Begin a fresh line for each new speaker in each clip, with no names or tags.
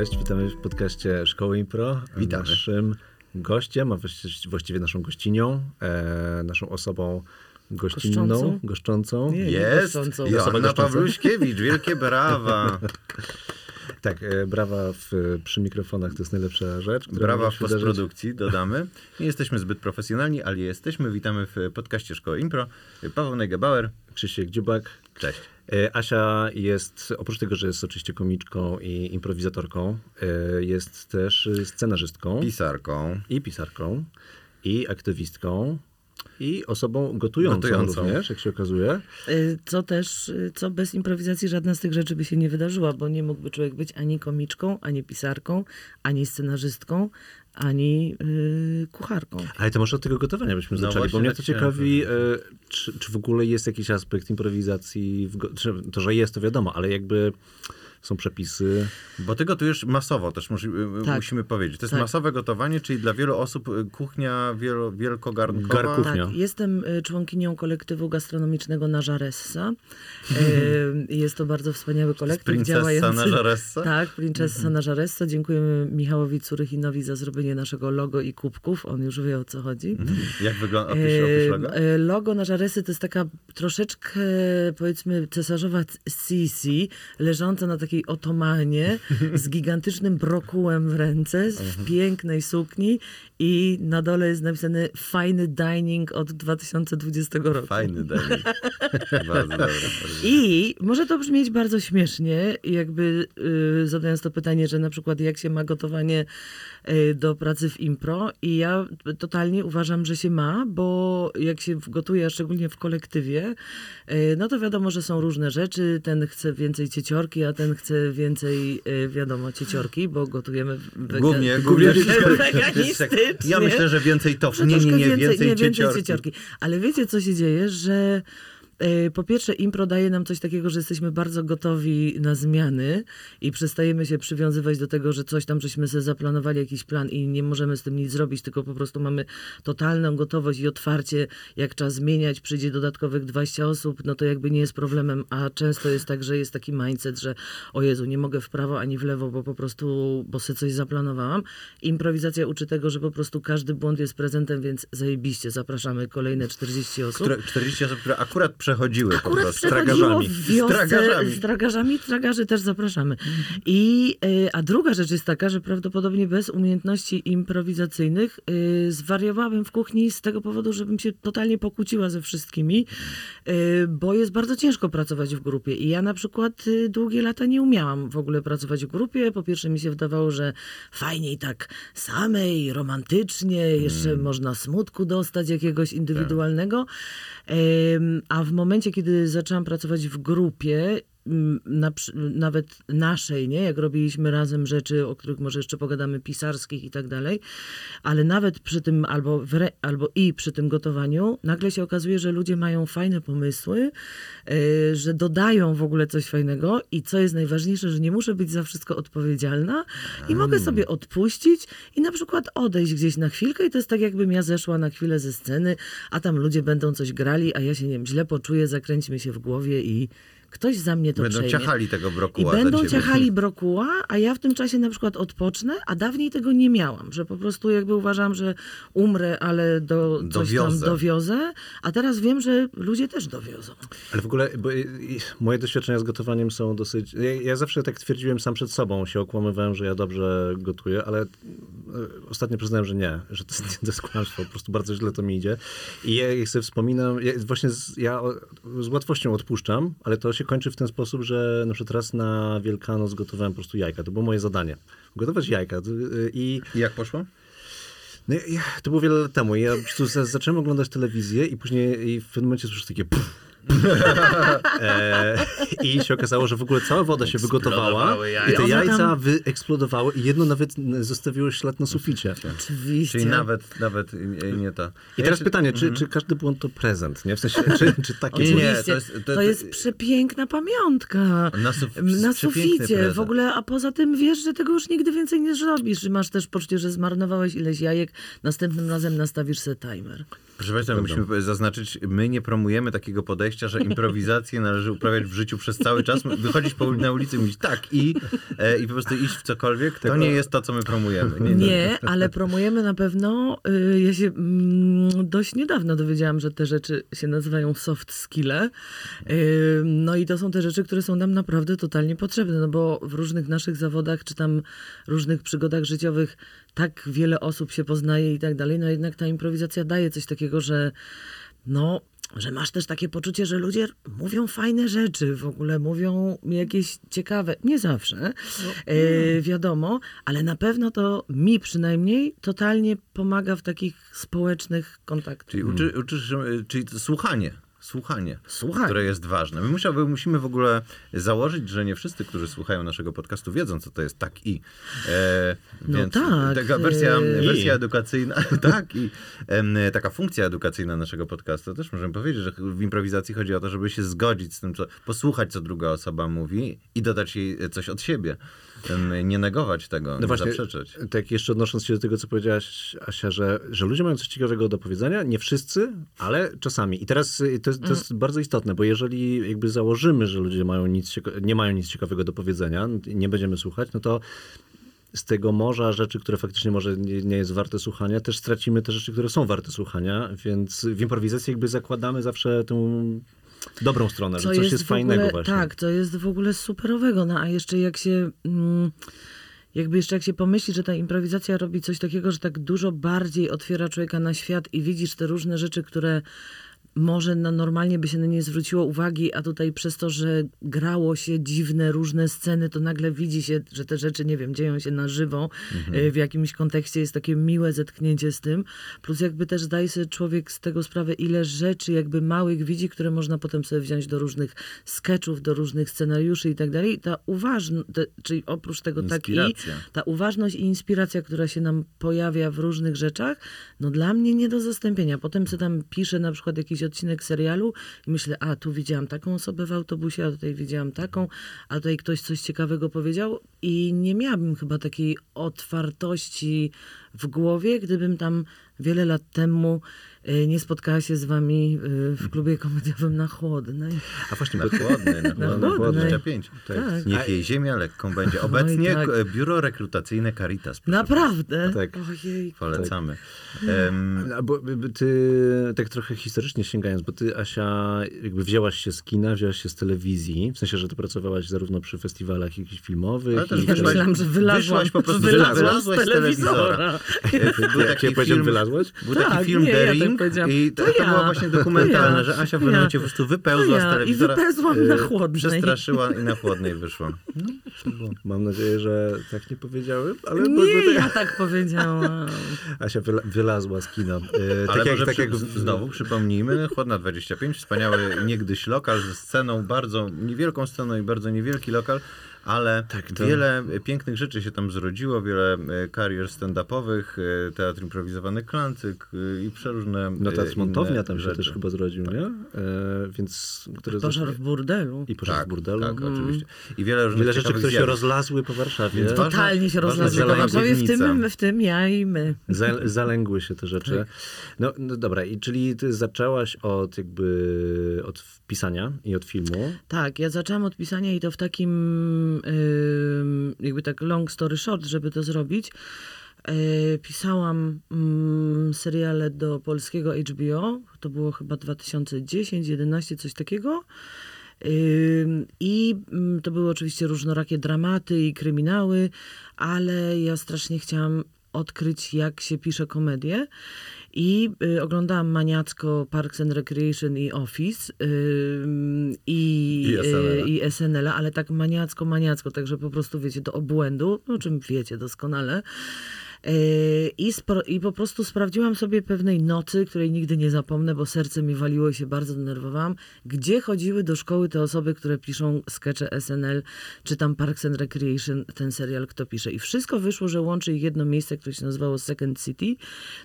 Cześć, witamy w podcaście Szkoły Impro.
Witamy.
Naszym gościem, a właści- właściwie naszą gościnią, e, naszą osobą gościnną,
Goszczącą?
goszczącą.
Nie,
Jest
goszczącą.
Osoba
Joanna. Pawluśkiewicz, wielkie brawa.
Tak, e, brawa w, przy mikrofonach to jest najlepsza rzecz.
Brawa w postprodukcji, dodamy. Nie jesteśmy zbyt profesjonalni, ale jesteśmy. Witamy w podcaście Szkoły Impro. Paweł Negebauer.
Krzysiek Dziubak.
Cześć.
E, Asia jest, oprócz tego, że jest oczywiście komiczką i improwizatorką, e, jest też scenarzystką
Pisarką.
i pisarką, i aktywistką, i osobą gotującą,
Gotującą.
również, jak się okazuje.
Y, Co też, co bez improwizacji żadna z tych rzeczy by się nie wydarzyła, bo nie mógłby człowiek być ani komiczką, ani pisarką, ani scenarzystką, ani y, kucharką.
Ale to może od tego gotowania byśmy
No
zaczęli, bo mnie
tak
to ciekawi, e, czy, czy w ogóle jest jakiś aspekt improwizacji, w to, że jest, to wiadomo, ale jakby są przepisy.
Bo ty gotujesz masowo, też musi,
Tak.
musimy powiedzieć. To jest
Tak.
masowe gotowanie, czyli dla wielu osób y, kuchnia wielo, wielkogarnkowa.
Garkuch-
Tak, jestem y, członkinią kolektywu gastronomicznego Nażaressa. Y, Jest to bardzo wspaniały kolektyw
Princessa
działający...
Nażaressa?
Tak, Princessa
Mhm.
Nażaressa. Dziękujemy Michałowi Curychinowi za zrobienie naszego logo i kubków. On już wie o co chodzi.
Mhm. Jak wygląda? Opisz, opisz logo.
Logo to jest taka troszeczkę, powiedzmy, cesarzowa Sisi, leżąca na takiej otomanie z gigantycznym brokułem w ręce, w pięknej sukni i na dole jest napisane fajny dining od 2020 roku.
Fajny Daniel. bardzo bardzo
I może to brzmieć bardzo śmiesznie, jakby y, zadając to pytanie, że na przykład jak się ma gotowanie y, do pracy w impro i ja totalnie uważam, że się ma, bo jak się gotuje, a szczególnie w kolektywie, y, no to wiadomo, że są różne rzeczy, ten chce więcej cieciorki, a ten chce więcej, y, wiadomo, cieciorki, bo gotujemy wega-
Głównie, głównie
weganistycznie.
Ja myślę, że więcej to. Nie, nie, nie, więcej,
nie, więcej
cieciorki.
cieciorki. Ale wiecie, co się dzieje, że po pierwsze, impro daje nam coś takiego, że jesteśmy bardzo gotowi na zmiany i przestajemy się przywiązywać do tego, że coś tam żeśmy sobie zaplanowali, jakiś plan i nie możemy z tym nic zrobić, tylko po prostu mamy totalną gotowość i otwarcie, jak trzeba zmieniać, przyjdzie dodatkowych 20 osób, no to jakby nie jest problemem, a często jest tak, że jest taki mindset, że o Jezu, nie mogę w prawo ani w lewo, bo po prostu, bo sobie coś zaplanowałam. Improwizacja uczy tego, że po prostu każdy błąd jest prezentem, więc zajebiście, zapraszamy kolejne 40 osób.
Które, 40 osób, które akurat przechodziły po
Akurat
prostu.
przechodziło w
Z
wiosce
tragarzami.
z tragarzami. Tragarzy też zapraszamy. I, y, a druga rzecz jest taka, że prawdopodobnie bez umiejętności improwizacyjnych y, zwariowałabym w kuchni z tego powodu, żebym się totalnie pokłóciła ze wszystkimi, y, bo jest bardzo ciężko pracować w grupie. I ja na przykład długie lata nie umiałam w ogóle pracować w grupie. Po pierwsze mi się wydawało, że fajniej tak samej, romantycznie, jeszcze można smutku dostać jakiegoś indywidualnego. Em, A w momencie, kiedy zaczęłam pracować w grupie, na, nawet naszej, nie? Jak robiliśmy razem rzeczy, o których może jeszcze pogadamy, pisarskich i tak dalej, ale nawet przy tym, albo, re, albo i przy tym gotowaniu, nagle się okazuje, że ludzie mają fajne pomysły, e, że dodają w ogóle coś fajnego i co jest najważniejsze, że nie muszę być za wszystko odpowiedzialna i mogę sobie odpuścić i na przykład odejść gdzieś na chwilkę i to jest tak, jakbym ja zeszła na chwilę ze sceny, a tam ludzie będą coś grali, a ja się, nie wiem, źle poczuję, zakręci mi się w głowie i ktoś za mnie to
Będą
przejmie.
ciachali tego
I
brokuła za
będą ciachali brokuła, a ja w tym czasie na przykład odpocznę, a dawniej tego nie miałam, że po prostu jakby uważam, że umrę, ale do, coś
Dowiozę.
tam dowiozę, a teraz wiem, że ludzie też dowiozą.
Ale w ogóle bo, i- i moje doświadczenia z gotowaniem są dosyć... Ja, ja zawsze tak twierdziłem sam przed sobą, się okłamywałem, że ja dobrze gotuję, ale e, ostatnio przyznałem, że nie, że to, jest- to jest kłamstwo, po prostu bardzo źle to mi idzie. I ja jak sobie wspominam, ja właśnie z, ja z łatwością odpuszczam, ale to się kończy w ten sposób, że na przykład raz na Wielkanoc gotowałem po prostu jajka. To było moje zadanie. Gotować jajka. To, y, I
I jak poszło?
no, ja, to było wiele lat temu. Ja po prostu za, zacząłem oglądać telewizję i później i w pewnym momencie słyszę takie pff, e, I się okazało, że w ogóle cała woda się wygotowała i te jajca
tam-
wyeksplodowały i jedno nawet zostawiło ślad na suficie.
Oczywiście.
Czyli nawet, nawet nie- to.
I teraz pytanie, czy, czy każdy błąd to prezent? Nie? W sensie, czy, czy takie...
Nie, nie,
Oczywiście.
to jest- to-
to, jest przepiękna pamiątka.
Na suf-
na suficie. W ogóle, a poza tym wiesz, że tego już nigdy więcej nie zrobisz. Masz też poczucie, że zmarnowałeś ileś jajek. Następnym razem nastawisz sobie timer.
Proszę Państwa, musimy zaznaczyć, my nie promujemy takiego podejścia że improwizację należy uprawiać w życiu przez cały czas, wychodzić po, na ulicę i mówić tak i, e, i po prostu iść w cokolwiek, to nie jest to, co my promujemy. Nie, nie.
Nie, ale promujemy na pewno. y, Ja się mm, dość niedawno dowiedziałam, że te rzeczy się nazywają soft skille. Y, No i to są te rzeczy, które są nam naprawdę totalnie potrzebne, no bo w różnych naszych zawodach, czy tam różnych przygodach życiowych tak wiele osób się poznaje i tak dalej, no jednak ta improwizacja daje coś takiego, że no, że masz też takie poczucie, że ludzie mówią fajne rzeczy, w ogóle mówią jakieś ciekawe, nie zawsze, e, wiadomo, ale na pewno to mi przynajmniej totalnie pomaga w takich społecznych kontaktach.
Czyli, uczy, uczysz, e, czyli to słuchanie. Słuchanie,
Słuchanie.
które jest ważne. My musiałby, musimy w ogóle założyć, że nie wszyscy, którzy słuchają naszego podcastu, wiedzą, co to jest tak i. E,
No
więc
tak,
Taka wersja,
e,
wersja edukacyjna, tak, i em, taka funkcja edukacyjna naszaszego podcastu. Też możemy powiedzieć, że w improwizacji chodzi o to, żeby się zgodzić z tym, co, posłuchać, co druga osoba mówi i dodać jej coś od siebie. Em, Nie negować tego,
No
nie
właśnie,
zaprzeczać.
tak jeszcze odnosząc się do tego, co powiedziałaś, Asia, że, że ludzie mają coś ciekawego do powiedzenia, nie wszyscy, ale czasami. I teraz y, to jest, to jest bardzo istotne, bo jeżeli jakby założymy, że ludzie mają nic, nie mają nic ciekawego do powiedzenia, nie będziemy słuchać, no to z tego morza rzeczy, które faktycznie może nie, nie jest warte słuchania, też stracimy te rzeczy, które są warte słuchania, więc w improwizacji jakby zakładamy zawsze tą dobrą stronę, że coś jest,
w
fajnego
ogóle,
właśnie.
Tak, to jest w ogóle superowego. No a jeszcze jak się. Mm, jakby jeszcze jak się pomyśli, że ta improwizacja robi coś takiego, że tak dużo bardziej otwiera człowieka na świat i widzisz te różne rzeczy, które może na, normalnie by się na nie zwróciło uwagi, a tutaj przez to, że grało się dziwne, różne sceny, to nagle widzi się, że te rzeczy, nie wiem, dzieją się na żywo, y, w jakimś kontekście jest takie miłe zetknięcie z tym. Plus jakby też zdaje sobie człowiek z tego sprawę, ile rzeczy jakby małych widzi, które można potem sobie wziąć do różnych sketchów, do różnych scenariuszy i tak dalej. Ta uważność, czyli oprócz tego taki,
Inspiracja.
ta uważność i inspiracja, która się nam pojawia w różnych rzeczach, no dla mnie nie do zastąpienia. Potem sobie tam piszę na przykład jakiś odcinek serialu i myślę, a tu widziałam taką osobę w autobusie, a tutaj widziałam taką, a tutaj ktoś coś ciekawego powiedział i nie miałabym chyba takiej otwartości w głowie, gdybym tam wiele lat temu nie spotkała się z wami y, w klubie komediowym na Chłodnej.
A właśnie,
Na
bo
chłodny, na chłodny,
chłodnej.
25.
Tak.
Niech jej ziemia lekką będzie. Obecnie
tak.
biuro rekrutacyjne Caritas.
Naprawdę?
Tak.
Ojej.
Polecamy. Em,
A Bo ty, tak trochę historycznie sięgając, bo ty, Asia, jakby wzięłaś się z kina, wzięłaś się z telewizji, w sensie, że ty pracowałaś zarówno przy festiwalach jakichś filmowych,
Ale też
i
Ja
wyszłaś-
myślałam, że wylazłam,
wyszłaś po prostu,
wylazłam
wylazłaś
z
z telewizora. Był
Jak
taki
ja
film,
wylazłeś?
był
Tak,
taki film
nie,
The
ja tak
i to,
To
to było
ja.
właśnie
To
dokumentalne,
ja.
że Asia w
To
pewnym
ja.
momencie po prostu
To
wypełzła z
ja. I
telewizora.
wypełzłam na
e,
chłodnej.
Przestraszyła i na chłodnej wyszła.
Mam nadzieję, że tak nie powiedziałem, ale
Nie,
bo,
ja tak powiedziałam.
Asia wyla, wylazła z kina. E,
Ale
tak jak,
może
tak
przy,
jak
z- znowu przypomnijmy, Chłodna 25, wspaniały niegdyś lokal ze sceną, bardzo niewielką sceną i bardzo niewielki lokal, ale
Tak, to-
wiele pięknych rzeczy się tam zrodziło, wiele e, karier stand-upowych, e, teatr improwizowany Klancyk e, i przeróżne
no ta Montownia tam się
rzeczy.
też chyba zrodził, nie? E, więc... Które
Pożar w burdelu.
I pożar
Tak,
w burdelu.
tak, oczywiście. I wiele różnych
Wiele rzeczy, które się rozlazły po Warszawie.
Więc
Totalnie się rozlazły.
zalęgła
Panowie, w tym, w tym ja i my.
Za, zalęgły się te rzeczy. No, no dobra, i czyli ty zaczęłaś od jakby od pisania i od filmu.
Tak, ja zaczęłam od pisania i to w takim jakby tak long story short, żeby to zrobić. Yy, pisałam mm, seriale do polskiego HBO, to było chyba 2010, 11, coś takiego. I mm, to były oczywiście różnorakie dramaty i kryminały, ale ja strasznie chciałam odkryć, jak się pisze komedię. I y, oglądałam maniacko Parks and Recreation i Office ym, i,
I SNL-a.
y, i ale tak maniacko, maniacko, także po prostu wiecie, do obłędu, o czym wiecie doskonale. Yy, I, I po prostu sprawdziłam sobie pewnej nocy, której nigdy nie zapomnę, bo serce mi waliło i się bardzo denerwowałam, gdzie chodziły do szkoły te osoby, które piszą skecze SNL, czy tam Parks and Recreation, ten serial, kto pisze. I wszystko wyszło, że łączy ich jedno miejsce, które się nazywało Second City.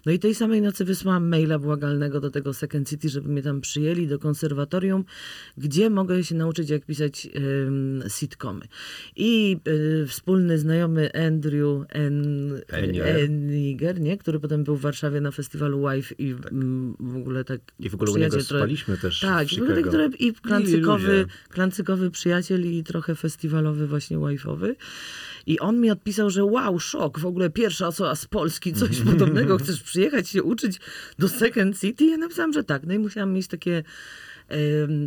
No i tej samej nocy wysłałam maila błagalnego do tego Second City, żeby mnie tam przyjęli do konserwatorium, gdzie mogę się nauczyć, jak pisać sitcomy. I y, wspólny znajomy Andrew N. E, Niger, nie? Który potem był w Warszawie na festiwalu Wife i mm, w ogóle tak
I w ogóle u niego spaliśmy też
Tak,
w
i w ogóle
Chicago.
które, i klancykowy, klancykowy przyjaciel i trochę festiwalowy właśnie wife'owy. I on mi odpisał, że wow, szok, w ogóle pierwsza osoba z Polski, coś podobnego, chcesz przyjechać się uczyć do Second City? Ja napisałam, że tak. No i musiałam mieć takie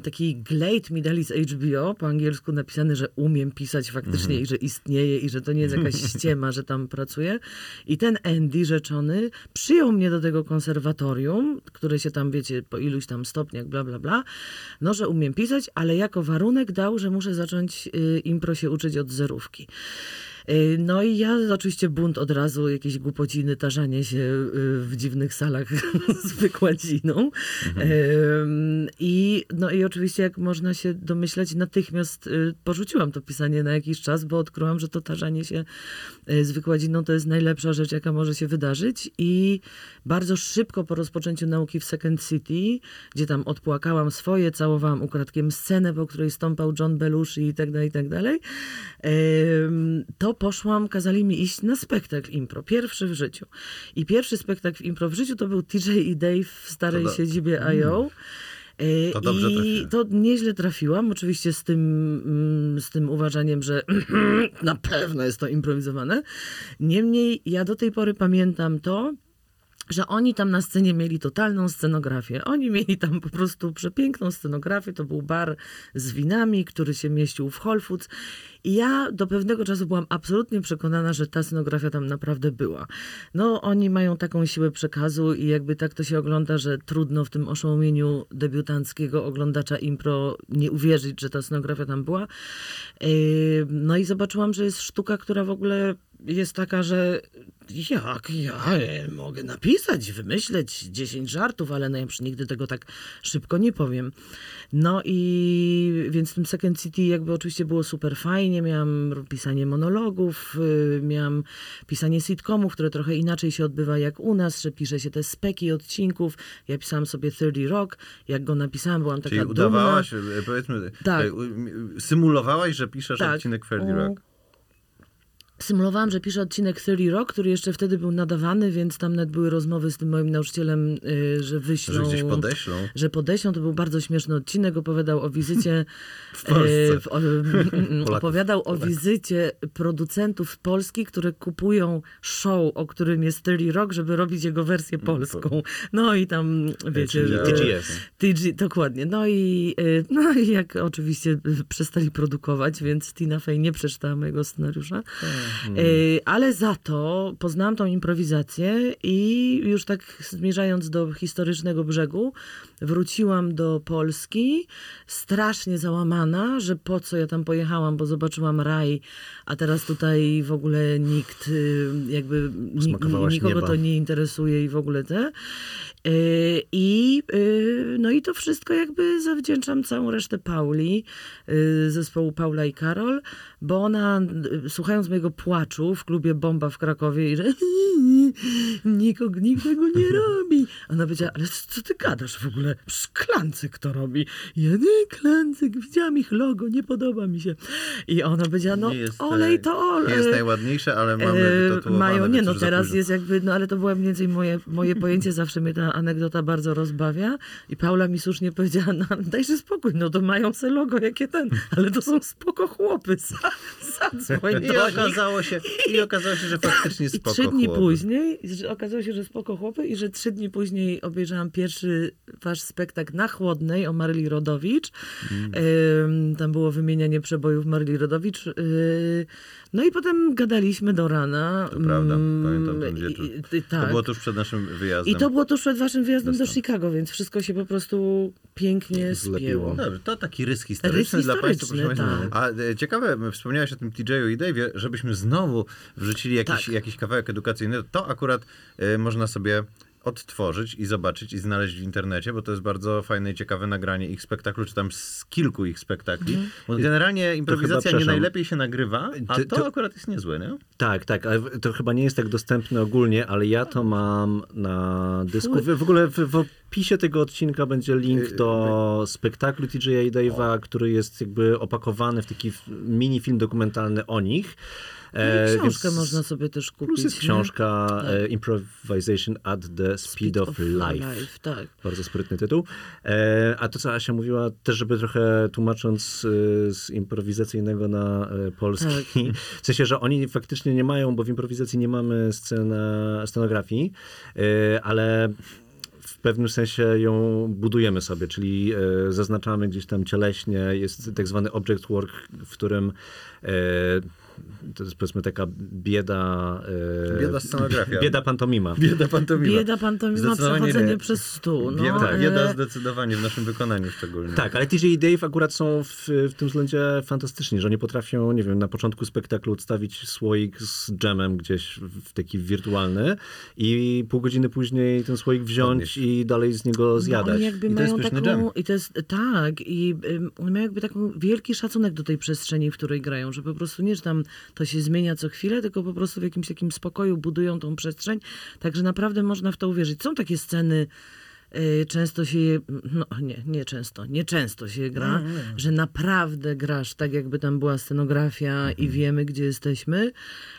taki glade mi dali z HBO, po angielsku napisany, że umiem pisać faktycznie i że istnieje i że to nie jest jakaś ściema, że tam pracuję. I ten Andy rzeczony przyjął mnie do tego konserwatorium, które się tam, wiecie, po iluś tam stopniach, bla, bla, bla, no, że umiem pisać, ale jako warunek dał, że muszę zacząć y, impro się uczyć od zerówki. Y, No i ja oczywiście bunt od razu, jakieś głupociny, tarzanie się y, w dziwnych salach z wykładziną. Ym, I, no i oczywiście, jak można się domyślać, natychmiast y, porzuciłam to pisanie na jakiś czas, bo odkryłam, że to tarzanie się z wykładziną to jest najlepsza rzecz, jaka może się wydarzyć. I bardzo szybko po rozpoczęciu nauki w Second City, gdzie tam odpłakałam swoje, całowałam ukradkiem scenę, po której stąpał John Belushi i tak dalej, i tak dalej, to poszłam, kazali mi iść na spektakl impro, pierwszy w życiu. I pierwszy spektakl impro w życiu to był TJ i Dave w starej
To
siedzibie IO. Y,
To dobrze
I
trafiłem.
to nieźle trafiłam, oczywiście z tym, mm, z tym uważaniem, że na pewno jest to improwizowane. Niemniej ja do tej pory pamiętam to, że oni tam na scenie mieli totalną scenografię. Oni mieli tam po prostu przepiękną scenografię. To był bar z winami, który się mieścił w Whole Foods. I ja do pewnego czasu byłam absolutnie przekonana, że ta scenografia tam naprawdę była. No, oni mają taką siłę przekazu i jakby tak to się ogląda, że trudno w tym oszołomieniu debiutanckiego oglądacza impro nie uwierzyć, że ta scenografia tam była. Yy, No i zobaczyłam, że jest sztuka, która w ogóle jest taka, że jak ja mogę napisać, wymyśleć 10 żartów, ale no ja nigdy tego tak szybko nie powiem. No i więc w tym Second City jakby oczywiście było super fajnie, miałam pisanie monologów, y, miałam pisanie sitcomów, które trochę inaczej się odbywa jak u nas, że pisze się te speki odcinków. Ja pisałam sobie 30 Rock, jak go napisałam, byłam taka
Czyli
dumna.
udawałaś, e, powiedzmy,
Tak.
u- symulowałaś, że piszesz
Tak.
odcinek Ferdy Rock.
Symulowałam, że piszę odcinek 30 Rock, który jeszcze wtedy był nadawany, więc tam nawet były rozmowy z tym moim nauczycielem, y, że wyślą...
Że gdzieś podeślą.
Że podeślą, to był bardzo śmieszny odcinek, opowiadał o wizycie...
W Polsce.
e, w- o, mm, opowiadał o wizycie producentów Polski, które kupują show, o którym jest 30 Rock, żeby robić jego wersję polską. No i tam, wiecie...
TGS.
TG, dokładnie. No i, y, no i jak oczywiście y, przestali produkować, więc Tina Fey nie przeczytała mojego scenariusza. Y, Ale za to poznałam tą improwizację i już tak zmierzając do historycznego brzegu, wróciłam do Polski strasznie załamana, że po co ja tam pojechałam, bo zobaczyłam raj, a teraz tutaj w ogóle nikt, y, jakby nikogo
nieba.
to nie interesuje i w ogóle te. Y, I, no i to wszystko jakby zawdzięczam całą resztę Pauli, zespołu Paula i Karol, bo ona słuchając mojego płaczu w klubie Bomba w Krakowie i że nikogo, nikt tego nie robi. Ona powiedziała, ale co ty gadasz w ogóle? Szklancyk to robi. Ja nie, Klancyk, widziałam ich logo, nie podoba mi się. I ona powiedziała, no
jest,
olej
e,
to olej.
Nie jest najładniejsze, ale mamy
E,
wytatuowane,
Mają, nie no
za
teraz jest jakby, no ale to było mniej więcej moje, moje pojęcie, zawsze mnie ta anegdota bardzo rozbawia i Paula mi słusznie powiedziała, no dajże spokój, no to mają se logo jakie ten, ale to są spoko chłopy, za, zadzwoń
I
do nich.
Okazało się, i okazało się, że faktycznie
I
spoko
trzy dni
chłopy.
później, że okazało się, że spoko chłopy i że trzy dni później obejrzałam pierwszy wasz spektakl na Chłodnej o Maryli Rodowicz.
Mm.
Ym, tam było wymienianie przebojów Maryli Rodowicz. Yy, no i potem gadaliśmy do rana.
To prawda,
Mm,
pamiętam ten wieczór.
i- i-
To
tak.
było tuż przed naszym wyjazdem.
I to było tuż przed waszym wyjazdem do
Dostęp.
Chicago, więc wszystko się po prostu pięknie
Zlepiło.
spięło.
Dobrze, to taki rys historyczny
Rys
dla Państwa. Proszę
historyczny,
państwa.
tak.
A e, ciekawe, wspomniałeś o tym TJ-u i Dave'ie, żebyśmy znowu wrzucili jakiś,
Tak.
jakiś kawałek edukacyjny. To akurat e, można sobie odtworzyć i zobaczyć i znaleźć w internecie, bo to jest bardzo fajne i ciekawe nagranie ich spektaklu, czy tam z kilku ich spektakli.
Mhm.
Generalnie improwizacja nie
przepraszam.
najlepiej się nagrywa, a to
to-
akurat jest niezłe, nie?
Tak, tak, ale to chyba nie jest tak dostępne ogólnie, ale ja to mam na dysku. W, w ogóle w, w, wpisie tego odcinka będzie link do spektaklu TJ Dave'a, który jest jakby opakowany w taki mini film dokumentalny o nich.
No
E,
i książkę
więc-
można sobie też kupić.
Plus jest książka
Tak.
e, Improvisation at the Speed, of, Life.
Tak.
Bardzo sprytny tytuł. E, a to, co Asia mówiła, też żeby trochę tłumacząc z improwizacyjnego na polski, w sensie, że oni faktycznie nie mają, bo w improwizacji nie mamy scena, scenografii, ale w pewnym sensie ją budujemy sobie, czyli zaznaczamy gdzieś tam cieleśnie, jest tak zwany object work, w którym to jest powiedzmy taka bieda... E,
Bieda scenografia.
Bieda pantomima.
Bieda pantomima.
Bieda pantomima
Zdecydowanie
przechodzenie
nie.
przez stół. No,
Bieda,
ale-
bieda zdecydowanie w naszym wykonaniu szczególnie.
Tak, ale TJ i Dave akurat są w, w tym względzie fantastyczni, że oni potrafią, nie wiem, na początku spektaklu odstawić słoik z dżemem gdzieś w, taki wirtualny i pół godziny później ten słoik wziąć
Podnieść.
i dalej z niego
No,
zjadać.
oni jakby
I to jest
mają taką,
dżem.
i to jest, tak, i oni mają jakby taką wielki szacunek do tej przestrzeni, w której grają, że po prostu nie, że tam to się zmienia co chwilę, tylko po prostu w jakimś takim spokoju budują tą przestrzeń, także naprawdę można w to uwierzyć. Są takie sceny, y, często się, je- no nie, nie często, nie często się gra, że naprawdę grasz tak, jakby tam była scenografia i wiemy, gdzie jesteśmy,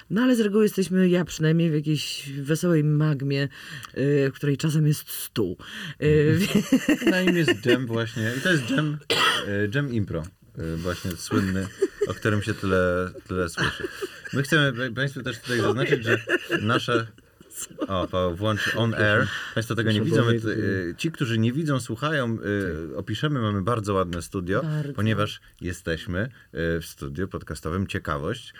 no ale z reguły jesteśmy, ja przynajmniej, w jakiejś wesołej magmie, y, w której czasem jest stół. Y,
Na nim jest Jam właśnie. I to jest e, Jam Impro. Właśnie słynny, o którym się tyle, tyle słyszy. My chcemy pa- Państwu też tutaj zaznaczyć, że nasze... O, Paweł, włącz on air. Państwo tego nie widzą. My, e, Ci, którzy nie widzą, słuchają, e, opiszemy, mamy bardzo ładne studio,
Bardzo.
ponieważ jesteśmy e, w studiu podcastowym Ciekawość,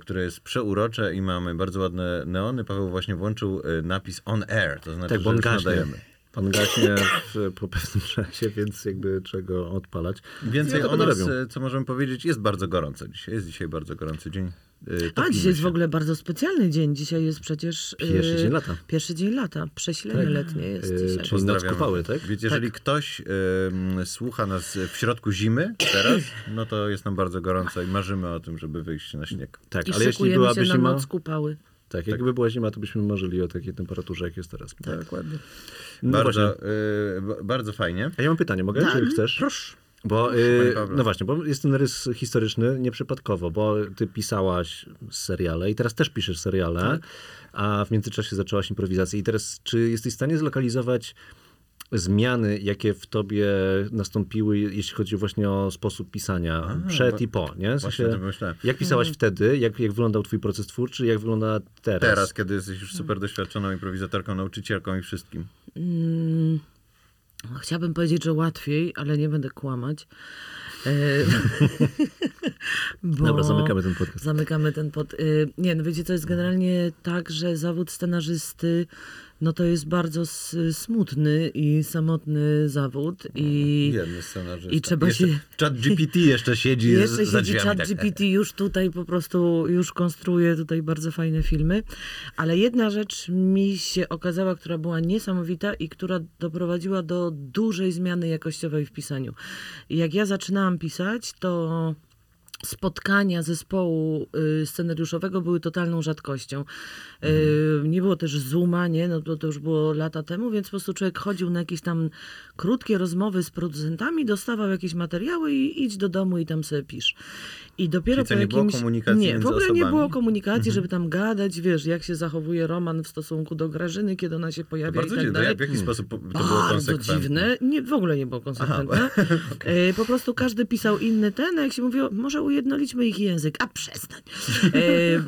które jest przeurocze i mamy bardzo ładne neony. Paweł właśnie włączył napis on air, to znaczy,
Tak,
że nadajemy.
On gaśnie w, po pewnym czasie, więc jakby czego odpalać.
Więcej
Ja
o nas,
robią.
e, co możemy powiedzieć, jest bardzo gorąco dzisiaj. Jest dzisiaj bardzo gorący dzień. E,
A dzisiaj jest
się.
w ogóle bardzo specjalny dzień. Dzisiaj jest przecież...
Pierwszy
y,
dzień lata.
Pierwszy dzień lata. Przesilenie
Tak.
letnie jest dzisiaj.
czyli- noc kupały, tak?
Więc jeżeli ktoś słucha nas w środku zimy teraz, no to jest nam bardzo gorąco i marzymy o tym, żeby wyjść na śnieg.
Tak,
I
ale jeśli byłaby
się na
zima,
noc kupały.
Tak, jakby była zima, to byśmy marzyli o takiej temperaturze, jak jest teraz.
Tak.
Dokładnie.
No
bardzo, ba- bardzo fajnie.
A ja mam pytanie, mogę?
Tak.
Czy chcesz?
Proszę.
Bo, y, no właśnie, bo jest ten rys historyczny nieprzypadkowo, bo ty pisałaś seriale i teraz też piszesz seriale,
Tak.
a w międzyczasie zaczęłaś improwizację. I teraz, czy jesteś w stanie zlokalizować zmiany, jakie w tobie nastąpiły, jeśli chodzi właśnie o sposób pisania,
A,
przed
bo-
i po, nie? W
myślałem.
jak pisałaś wtedy, jak, jak wyglądał twój proces twórczy, jak wygląda teraz?
Teraz, kiedy jesteś już super doświadczoną improwizatorką, nauczycielką i wszystkim.
Mm, chciałabym powiedzieć, że łatwiej, ale nie będę kłamać. E, bo-
Dobra, zamykamy ten podcast.
Zamykamy ten pod. y, Nie, no wiecie, to jest generalnie tak, że zawód scenarzysty, no to jest bardzo smutny i samotny zawód. I
Jedny scenarzysta.
i trzeba
jeszcze,
się-
Chat GPT jeszcze siedzi
jeszcze siedzi chat
tak.
GPT, już tutaj po prostu, już konstruuje tutaj bardzo fajne filmy. Ale jedna rzecz mi się okazała, która była niesamowita i która doprowadziła do dużej zmiany jakościowej w pisaniu. I jak ja zaczynałam pisać, to spotkania zespołu y, scenariuszowego były totalną rzadkością. Y, nie było też Zooma, nie? No to, to już było lata temu, więc po prostu człowiek chodził na jakieś tam krótkie rozmowy z producentami, dostawał jakieś materiały i idź do domu i tam sobie pisz. I dopiero
Czyli
po
nie było
jakimś...
komunikacji
Nie, w ogóle nie
osobami?
było komunikacji, żeby tam gadać, wiesz, jak się zachowuje Roman w stosunku do Grażyny, kiedy ona się
To
pojawia
bardzo
i tak
dziwne.
dalej.
W jaki sposób to było
Bardzo
konsekwentne?
dziwne. Nie, w ogóle nie było konsekwentne. E, Po prostu każdy pisał inny ten, a jak się mówiło, może ujednolićmy ich język, a przestań. E,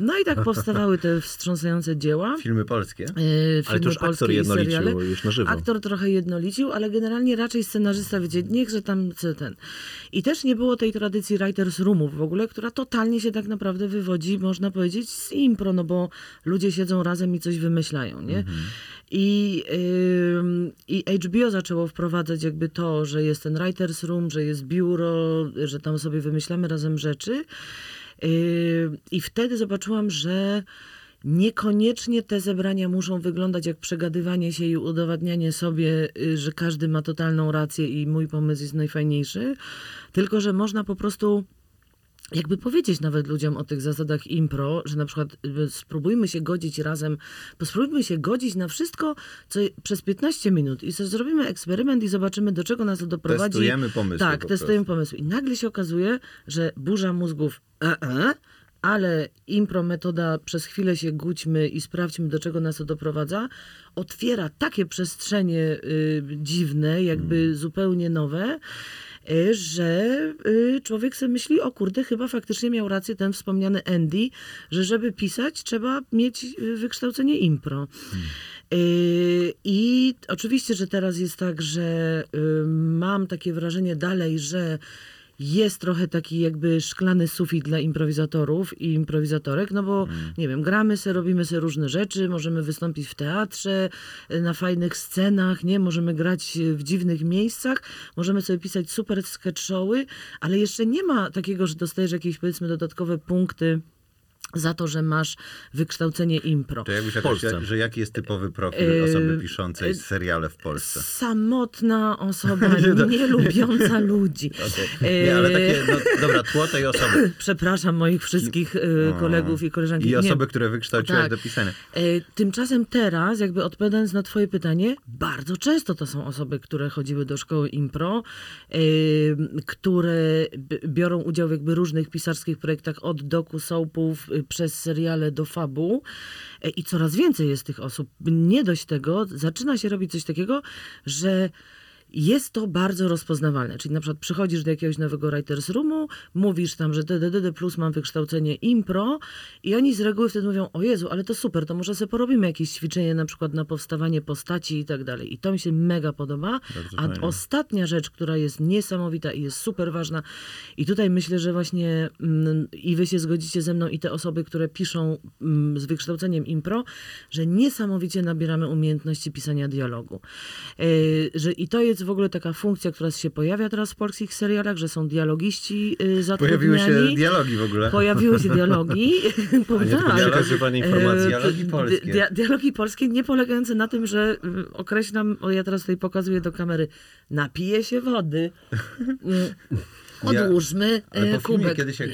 No i tak powstawały te wstrząsające dzieła.
Filmy polskie?
e,
Ale
filmy
to już aktor
seriale.
jednolicił już na żywo.
Aktor trochę jednolicił, ale generalnie raczej scenarzysta wiecie, niechże tam co ten. I też nie było tej tradycji writers roomów w ogóle, która totalnie się tak naprawdę wywodzi, można powiedzieć, z impro, no bo ludzie siedzą razem i coś wymyślają, nie? I, ym, I HBO zaczęło wprowadzać jakby to, że jest ten writers room, że jest biuro, że tam sobie wymyślamy razem rzeczy. Yy, I wtedy zobaczyłam, że niekoniecznie te zebrania muszą wyglądać jak przegadywanie się i udowadnianie sobie, y, że każdy ma totalną rację i mój pomysł jest najfajniejszy, tylko że można po prostu jakby powiedzieć nawet ludziom o tych zasadach impro, że na przykład y, spróbujmy się godzić razem, spróbujmy się godzić na wszystko co przez 15 minut i zrobimy eksperyment i zobaczymy, do czego nas to doprowadzi.
Testujemy pomysły
Tak,
po
testujemy pomysły. I nagle się okazuje, że burza mózgów e, e, ale impro metoda przez chwilę się gódźmy i sprawdźmy, do czego nas to doprowadza, otwiera takie przestrzenie y, dziwne, jakby
Mm.
zupełnie nowe, y, że y, człowiek sobie myśli, o kurde, chyba faktycznie miał rację ten wspomniany Andy, że żeby pisać, trzeba mieć y, wykształcenie impro. Y, I oczywiście, że teraz jest tak, że y, mam takie wrażenie dalej, że jest trochę taki jakby szklany sufit dla improwizatorów i improwizatorek, no bo nie wiem, gramy se, robimy se różne rzeczy, możemy wystąpić w teatrze, y, na fajnych scenach, nie? Możemy grać y, w dziwnych miejscach, możemy sobie pisać super sketch showy, ale jeszcze nie ma takiego, że dostajesz jakieś powiedzmy dodatkowe punkty za to, że masz wykształcenie impro.
To jakbyś
Polsce.
jakoś, że jaki jest typowy profil
Yy,
osoby piszącej seriale w Polsce?
Samotna osoba, nie lubiąca ludzi.
Okej. Nie, ale takie, no, dobra, tło tej osoby.
Przepraszam moich wszystkich y, kolegów i koleżanki.
I
Nie.
osoby, które wykształciłaś
Tak.
do pisania.
E, Tymczasem teraz, jakby odpowiadając na twoje pytanie, bardzo często to są osoby, które chodziły do szkoły impro, e, które biorą udział w jakby różnych pisarskich projektach od doku, soapów, y, przez seriale do fabu E, i coraz więcej jest tych osób. Nie dość tego, zaczyna się robić coś takiego, że jest to bardzo rozpoznawalne. Czyli na przykład przychodzisz do jakiegoś nowego writers roomu, mówisz tam, że DDD plus mam wykształcenie impro i oni z reguły wtedy mówią, o Jezu, ale to super, to może sobie porobimy jakieś ćwiczenie na przykład na powstawanie postaci i tak dalej. I to mi się mega podoba. A
fajnie.
ostatnia rzecz, która jest niesamowita i jest super ważna i tutaj myślę, że właśnie mm, i wy się zgodzicie ze mną i te osoby, które piszą mm, z wykształceniem impro, że niesamowicie nabieramy umiejętności pisania dialogu. Yy, że I to jest w ogóle taka funkcja, która się pojawia teraz w polskich serialach, że są dialogiści yy, zatrudniani.
Pojawiły się dialogi w ogóle.
Pojawiły się dialogi. Powiem
tylko
tak.
informacji.
E,
Dialogi
di-
polskie.
dia- dialogi polskie nie polegające na tym, że y, określam, o ja teraz tutaj pokazuję do kamery, napiję się wody. Y,
Ja-
Odłóżmy
Ale
e,
po filmie
kubek.
kiedyś, jak,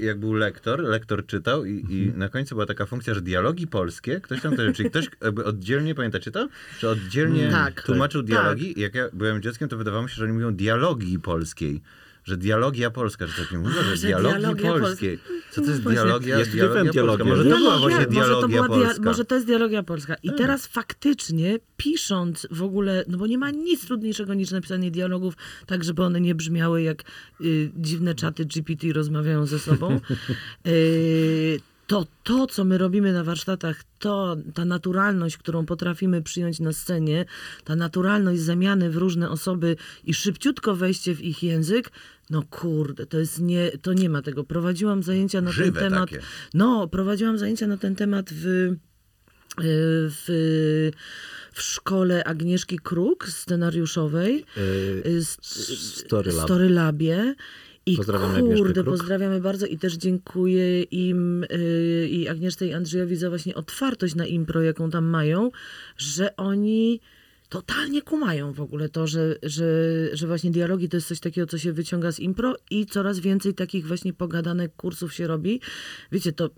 jak był lektor, lektor czytał i, i na końcu była taka funkcja, że dialogi polskie, ktoś tam też, czyli ktoś oddzielnie, pamiętacie to? Że oddzielnie
Tak.
tłumaczył
Tak.
dialogi. Jak ja byłem dzieckiem, to wydawało mi się, że oni mówią dialogi polskiej. Że dialogia polska, że tak nie mówią, że
że
dialogi
dialogia
polskiej. Co to jest dialogia?
Ja studiowałem
dialogia polska. Może to była
nie,
właśnie
może to,
dialogia
była dia-
polska.
może to jest dialogia polska. I teraz faktycznie pisząc w ogóle, no bo nie ma nic trudniejszego niż napisanie dialogów, tak żeby one nie brzmiały jak y, dziwne czaty GPT rozmawiają ze sobą. y, to to, co my robimy na warsztatach, to ta naturalność, którą potrafimy przyjąć na scenie, ta naturalność zamiany w różne osoby i szybciutko wejście w ich język, no kurde, to jest nie, to nie ma tego. Prowadziłam zajęcia na
Żywe
ten temat.
takie.
No, prowadziłam zajęcia na ten temat w, y, w, w szkole Agnieszki Kruk, scenariuszowej.
Yy, Story Lab.
Storylabie. I
Pozdrawiamy
kurde, pozdrawiamy bardzo i też dziękuję im y, i Agnieszce i Andrzejowi za właśnie otwartość na impro, jaką tam mają, że oni totalnie kumają w ogóle to, że, że, że właśnie dialogi to jest coś takiego, co się wyciąga z impro i coraz więcej takich właśnie pogadanek kursów się robi. Wiecie, to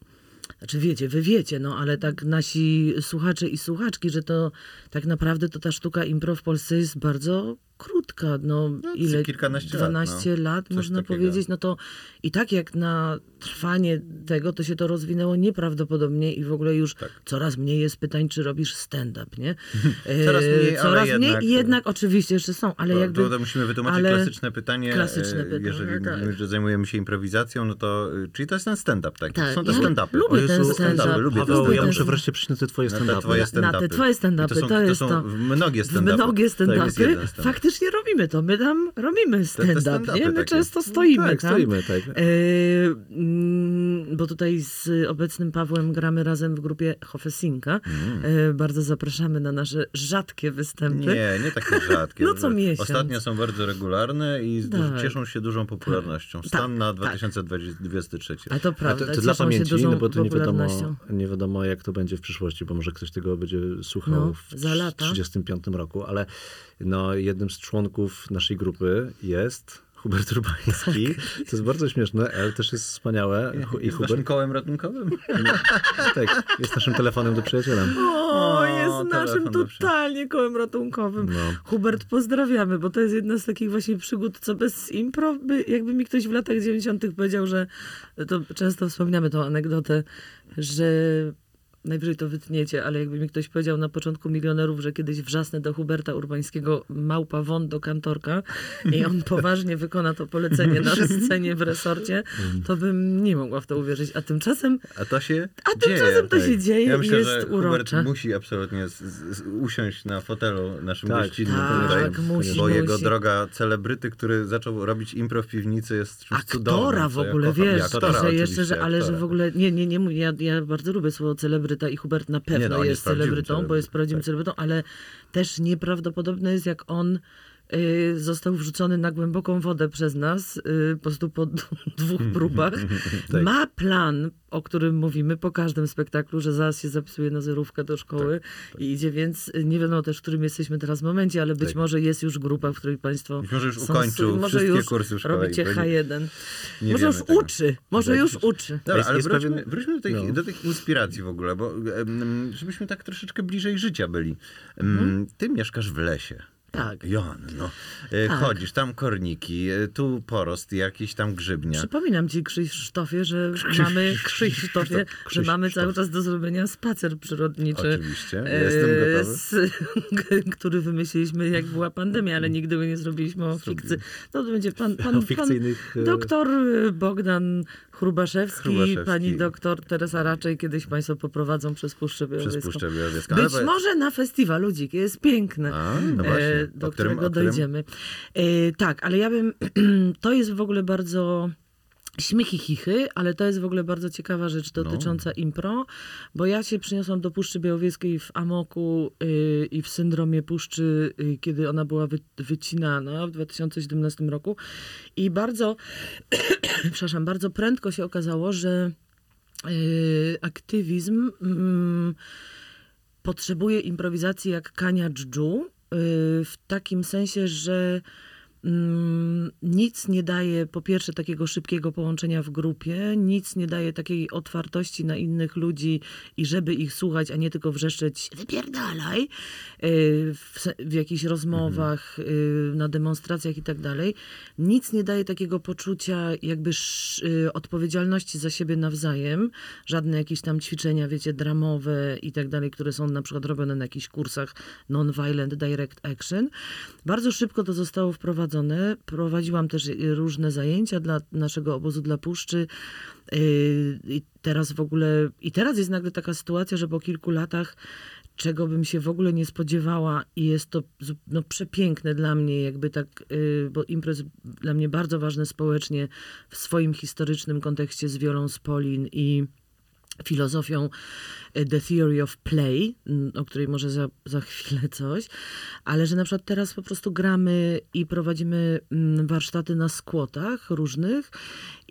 znaczy wiecie, wy wiecie, no ale tak nasi słuchacze i słuchaczki, że to tak naprawdę to ta sztuka impro w Polsce jest bardzo krótka. No,
No,
ile?
kilkanaście lat,
12 lat,
Coś
można
takiego.
powiedzieć. No to i tak jak na trwanie tego, to się to rozwinęło nieprawdopodobnie i w ogóle już
Tak.
coraz mniej jest pytań, czy robisz stand-up, nie?
Coraz
E,
mniej, ale
coraz
jednak-
mniej i jednak oczywiście jeszcze są, ale
To,
jakby...
to, to musimy wytłumaczyć
ale-
klasyczne pytanie.
Klasyczne
e,
pytanie,
Jeżeli
tak.
że zajmujemy się improwizacją, no to y, czyli to jest ten stand-up taki.
Tak,
Są te
ja
stand-upy.
lubię ten stand-up.
lubię
Paweł,
lubię
ja
ten-
muszę wreszcie przyjść na te twoje stand-upy.
twoje
Na te
stand-upy.
twoje stand-upy,
I to są,
to jest
są
to.
mnogie stand-upy.
Mnogie stand-upy.
stand-up.
Faktycznie robimy to. My tam robimy stand-up, nie? My
takie.
często stoimy
tak,
tam.
stoimy, tak.
Mm, bo tutaj z obecnym Pawłem gramy razem w grupie Hofesinka. E, bardzo zapraszamy na nasze rzadkie występy.
Nie, nie takie rzadkie.
No co miesiąc.
Ostatnio są bardzo regularne i
Tak.
cieszą się dużą popularnością. Stan na 2023.
A to
A
prawda,
to, to dla pamięci, no bo to nie wiadomo, nie wiadomo, jak to będzie w przyszłości, bo może ktoś tego będzie słuchał
No,
w
za lata.
35 roku, ale no, jednym z członków naszej grupy jest Hubert Urbański. To jest bardzo śmieszne, ale też jest wspaniałe. I
Jest
Hubert
naszym kołem ratunkowym?
tak, jest naszym telefonem do przyjaciela.
O,
O,
jest naszym totalnie kołem ratunkowym.
No.
Hubert, pozdrawiamy, bo to jest jedna z takich właśnie przygód, co bez impro, by, jakby mi ktoś w latach 90. powiedział, że to często wspominamy tą anegdotę, że najwyżej to wytniecie, ale jakby mi ktoś powiedział na początku milionerów, że kiedyś wrzasnę do Huberta Urbańskiego małpa won do kantorka i on poważnie wykona to polecenie na scenie w resorcie, to bym nie mogła w to uwierzyć. A tymczasem
A to się
A
dzieje.
tymczasem to się dzieje
Ja
i
myślę,
jest
że
urocze.
Hubert musi absolutnie z, z, usiąść na fotelu naszym
Tak.
gościnnym
Tak,
tutaj,
musi,
bo jego
musi.
droga celebryty, który zaczął robić impro w piwnicy jest czymś
Aktora
cudownym.
w
co ja
ogóle,
kocham.
wiesz,
Aktora
że jeszcze, że, ale że
aktora.
w ogóle, nie, nie, nie, ja, ja bardzo lubię słowo celebryta i Hubert na pewno
Nie, no,
jest, celebrytą, bo jest prawdziwym
tak.
celebrytą, ale też nieprawdopodobne jest, jak on został wrzucony na głęboką wodę przez nas, y, po prostu po dwóch próbach.
Tak.
Ma plan, o którym mówimy po każdym spektaklu, że zaraz się zapisuje na zerówkę do szkoły
Tak,
i idzie, więc nie wiadomo też, w którym jesteśmy teraz momencie, ale być
Tak.
może jest już grupa, w której państwo
Być może już
są-
ukończył
może
wszystkie
już
kursy i
robicie
będzie-
H1.
Nie
może
wiemy
już
tego.
uczy, może już uczy.
Dobra, ale wróćmy, wróćmy do, tych,
no.
do tych inspiracji w ogóle, bo żebyśmy tak troszeczkę bliżej życia byli.
Mhm.
Ty mieszkasz w lesie.
Tak.
Joan, no. E,
Tak.
Chodzisz, tam korniki, e, tu porost, jakiś tam grzybnia.
Przypominam ci, Krzysztofie, że mamy, Krzysztofie, że
Krzysztof.
mamy cały czas do zrobienia spacer przyrodniczy.
Oczywiście,
e,
jestem gotowy.
z- który wymyśliliśmy, jak była pandemia, ale nigdy go nie zrobiliśmy o fikcji. To będzie pan, pan, pan
e,
doktor Bogdan Chrubaszewski,
Chrubaszewski.
pani doktor Teresa Raczej. Kiedyś państwo poprowadzą przez Puszczę
Przez
Białowieską.
Puszczę Białowieską.
Być może na festiwalu Dzik, jest piękne,
A, no właśnie.
e, do
którym-
którego
o którym?
dojdziemy. E, tak, ale ja bym, to jest w ogóle bardzo śmiechy chichy, ale to jest w ogóle bardzo ciekawa rzecz
No.
dotycząca impro, bo ja się przyniosłam do Puszczy Białowieskiej w Amoku y, i w syndromie Puszczy, y, kiedy ona była wy, wycinana w 2017 roku i bardzo, przepraszam, bardzo prędko się okazało, że y, aktywizm mm, potrzebuje improwizacji jak kania dżdżu, y, w takim sensie, że nic nie daje po pierwsze takiego szybkiego połączenia w grupie, nic nie daje takiej otwartości na innych ludzi i żeby ich słuchać, a nie tylko wrzeszczeć wypierdalaj y, w, w jakichś rozmowach, y, na demonstracjach i tak dalej. Nic nie daje takiego poczucia jakby y, odpowiedzialności za siebie nawzajem, żadne jakieś tam ćwiczenia, wiecie, dramowe i tak dalej, które są na przykład robione na jakichś kursach non-violent direct action. Bardzo szybko to zostało wprowadzone. Prowadziłam też y, różne zajęcia dla naszego obozu dla Puszczy. Yy, I teraz w ogóle, i teraz jest nagle taka sytuacja, że po kilku latach czego bym się w ogóle nie spodziewała i jest to no, przepiękne dla mnie, jakby tak, yy, bo imprez dla mnie bardzo ważne społecznie w swoim historycznym kontekście z Wiolą Spolin i filozofią y, The Theory of Play, o której może za, za chwilę coś, ale że na przykład teraz po prostu gramy i prowadzimy warsztaty na skłotach różnych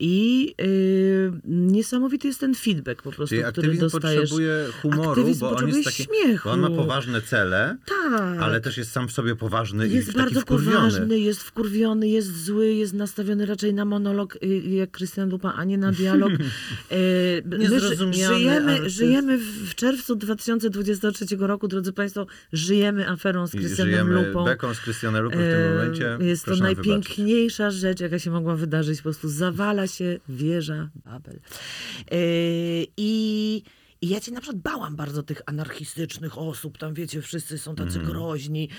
i y, niesamowity jest ten feedback po prostu,
Czyli
który dostajesz.
potrzebuje humoru,
Aktywizm
bo on jest taki,
śmiechu.
bo on ma poważne cele,
Tak.
ale też jest sam w sobie poważny
Jest
i taki
bardzo poważny, jest wkurwiony, jest zły, jest nastawiony raczej na monolog y, jak Krystian Lupa, a nie na dialog. Y, My żyjemy,
artyst.
żyjemy w czerwcu 2023 roku, drodzy Państwo, żyjemy aferą z Krystianem
żyjemy
Lupą.
beką z Krystianem Lupą w tym
E,
momencie.
Jest to
Proszę wybaczyć.
najpiękniejsza rzecz, jaka się mogła wydarzyć. Po prostu zawala wieża Babel. E, I, I ja cię na przykład bałam bardzo tych anarchistycznych osób. Tam wiecie, wszyscy są tacy
Mhm.
groźni.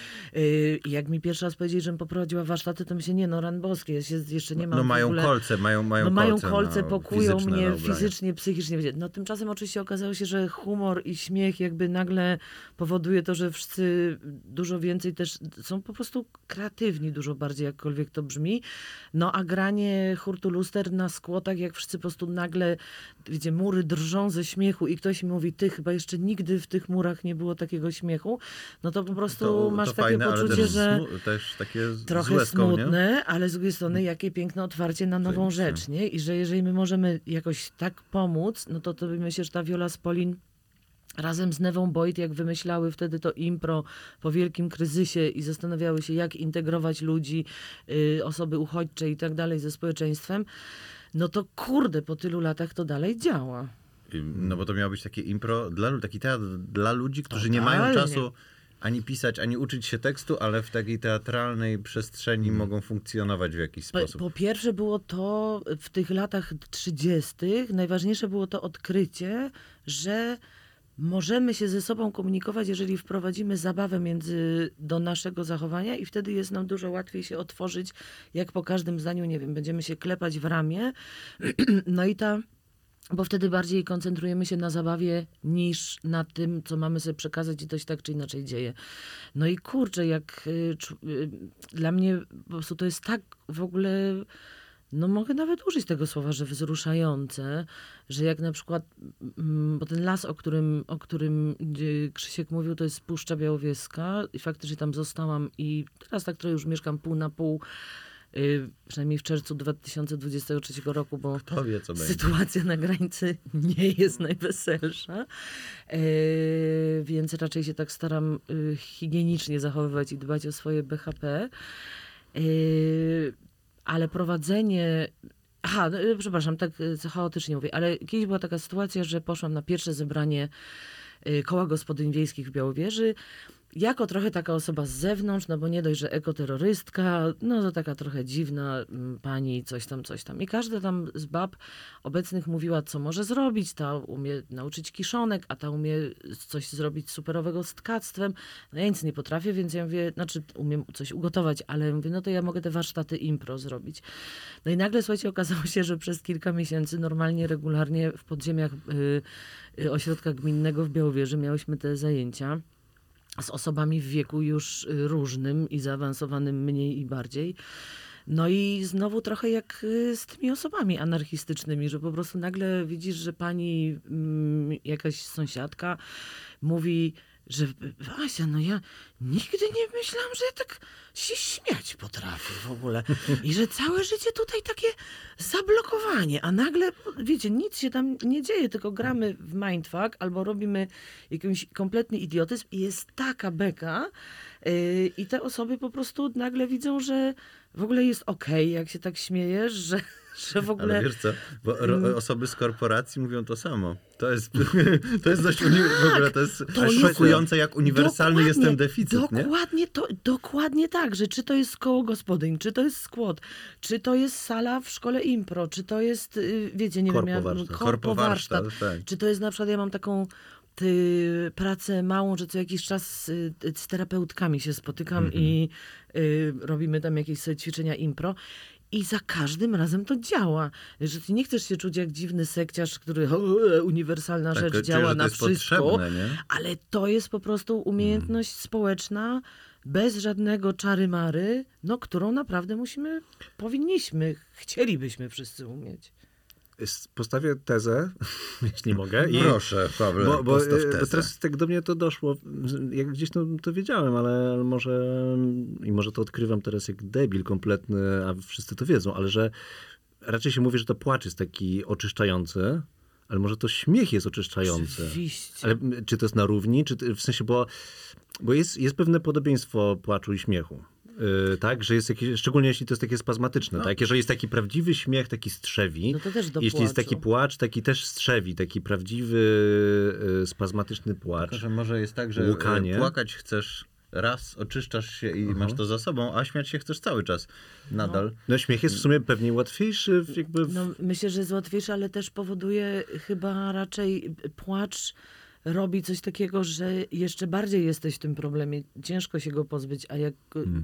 I jak mi pierwszy raz powiedzieli, żebym poprowadziła warsztaty, to myślę, nie no, ran boskie, ja się jeszcze nie mam
No mają
ogóle...
kolce, mają, mają
no mają
kolce,
kolce,
na,
pokują mnie fizycznie, psychicznie. No tymczasem oczywiście okazało się, że humor i śmiech jakby nagle powoduje to, że wszyscy dużo więcej też są po prostu kreatywni dużo bardziej, jakkolwiek to brzmi. No a granie hurtu luster na skłotach, jak wszyscy po prostu nagle, wiecie, mury drżą ze śmiechu i ktoś mi mówi, ty chyba jeszcze nigdy w tych murach nie było takiego śmiechu, no to po prostu
To,
masz
to
takie
fajne,
poczucie,
też,
że
też takie
trochę
z łezką, nie?
smutne, ale z drugiej strony jakie piękne otwarcie na nową rzecz, nie? I że jeżeli my możemy jakoś tak pomóc, no to to myślę, że ta Viola Spolin razem z Newą Boyd, jak wymyślały wtedy to impro po wielkim kryzysie i zastanawiały się, jak integrować ludzi, y, osoby uchodźcze i tak dalej ze społeczeństwem, no to kurde, po tylu latach to dalej działa.
No bo to miało być takie impro, dla, taki teatr dla ludzi, którzy nie mają
Totalnie.
czasu ani pisać, ani uczyć się tekstu, ale w takiej teatralnej przestrzeni mogą funkcjonować w jakiś
Po,
sposób.
po pierwsze było to w tych latach 30. najważniejsze było to odkrycie, że możemy się ze sobą komunikować, jeżeli wprowadzimy zabawę między do naszego zachowania i wtedy jest nam dużo łatwiej się otworzyć, jak po każdym zdaniu, nie wiem, będziemy się klepać w ramię. No i ta bo wtedy bardziej koncentrujemy się na zabawie niż na tym, co mamy sobie przekazać i to się tak czy inaczej dzieje. No i kurczę, jak y, y, dla mnie po prostu to jest tak w ogóle, no mogę nawet użyć tego słowa, że wzruszające, że jak na przykład, mm, bo ten las, o którym, o którym Krzysiek mówił, to jest Puszcza Białowieska i faktycznie tam zostałam i teraz tak trochę już mieszkam pół na pół, przynajmniej w czerwcu 2023 roku, bo
wie,
sytuacja na granicy nie jest najweselsza, e, więc raczej się tak staram e, higienicznie zachowywać i dbać o swoje BHP. Ale prowadzenie. Aha, no, przepraszam, tak chaotycznie mówię, ale kiedyś była taka sytuacja, że poszłam na pierwsze zebranie koła gospodyń wiejskich w Białowieży. Jako trochę taka osoba z zewnątrz, no bo nie dość, że ekoterrorystka, no to taka trochę dziwna mm, pani, coś tam, coś tam. I każda tam z bab obecnych mówiła, co może zrobić. Ta umie nauczyć kiszonek, a ta umie coś zrobić superowego z tkactwem. No ja nic nie potrafię, więc ja mówię, znaczy umiem coś ugotować, ale mówię, no to ja mogę te warsztaty impro zrobić. No i nagle, słuchajcie, okazało się, że przez kilka miesięcy normalnie, regularnie w podziemiach y, y, ośrodka gminnego w Białowieży miałyśmy te zajęcia z osobami w wieku już y, różnym i zaawansowanym mniej i bardziej. No i znowu trochę jak y, z tymi osobami anarchistycznymi, że po prostu nagle widzisz, że pani mm, jakaś sąsiadka mówi, że Asia, no ja nigdy nie myślałam, że ja tak się śmiać potrafię w ogóle. I że całe życie tutaj takie zablokowanie, a nagle, wiecie, nic się tam nie dzieje, tylko gramy w mindfuck albo robimy jakiś kompletny idiotyzm i jest taka beka yy, i te osoby po prostu nagle widzą, że w ogóle jest okej, jak się tak śmiejesz, że, że w ogóle...
Ale wiesz co, bo ro, osoby z korporacji mówią to samo. To jest, to jest dość uni- w ogóle to jest
Tak, to jest-
szokujące, jak uniwersalny jest ten
Dokładnie,
deficyt, nie?
Dokładnie, to, dokładnie tak, że czy to jest koło gospodyń, czy to jest skład, czy to jest sala w szkole impro, czy to jest, y, wiecie, nie wiem, ja,
Korpowarsztat.
korpowarsztat,
Korpowarsztat, tak.
czy to jest na przykład, ja mam taką pracę małą, że co jakiś czas y, z terapeutkami się spotykam
Mhm.
i y, robimy tam jakieś sobie ćwiczenia impro. I za każdym razem to działa. Że ty nie chcesz się czuć jak dziwny sekciarz, który o, uniwersalna
Tak,
rzecz działa na wszystko. Ale to jest po prostu umiejętność społeczna, bez żadnego czary-mary, no, którą naprawdę musimy, powinniśmy, chcielibyśmy wszyscy umieć.
Postawię tezę, jeśli mogę. I-
Proszę, Pawle,
bo, bo e,
tezę.
teraz tak do mnie to doszło. Jak gdzieś to, to wiedziałem, ale może i może to odkrywam teraz jak debil kompletny, a wszyscy to wiedzą, ale że raczej się mówi, że to płacz jest taki oczyszczający, ale może to śmiech jest oczyszczający.
Oczywiście.
Ale czy to jest na równi, czy w sensie, bo, bo jest, jest pewne podobieństwo płaczu i śmiechu. Yy, tak, że jest jakieś, szczególnie jeśli to jest takie spazmatyczne, tak? Jeżeli jest taki prawdziwy śmiech, taki strzewi,
No to też do
jeśli jest taki
płaczu.
płacz, taki też strzewi, taki prawdziwy, yy, spazmatyczny płacz.
Tylko, że może jest tak, że
Łukanie.
e, płakać chcesz raz, oczyszczasz się i masz to za sobą, a śmiać się chcesz cały czas nadal.
No śmiech jest w sumie pewnie łatwiejszy, jakby w,
No, myślę, że jest łatwiejsze, ale też powoduje chyba raczej płacz robi coś takiego, że jeszcze bardziej jesteś w tym problemie. Ciężko się go pozbyć, a jak,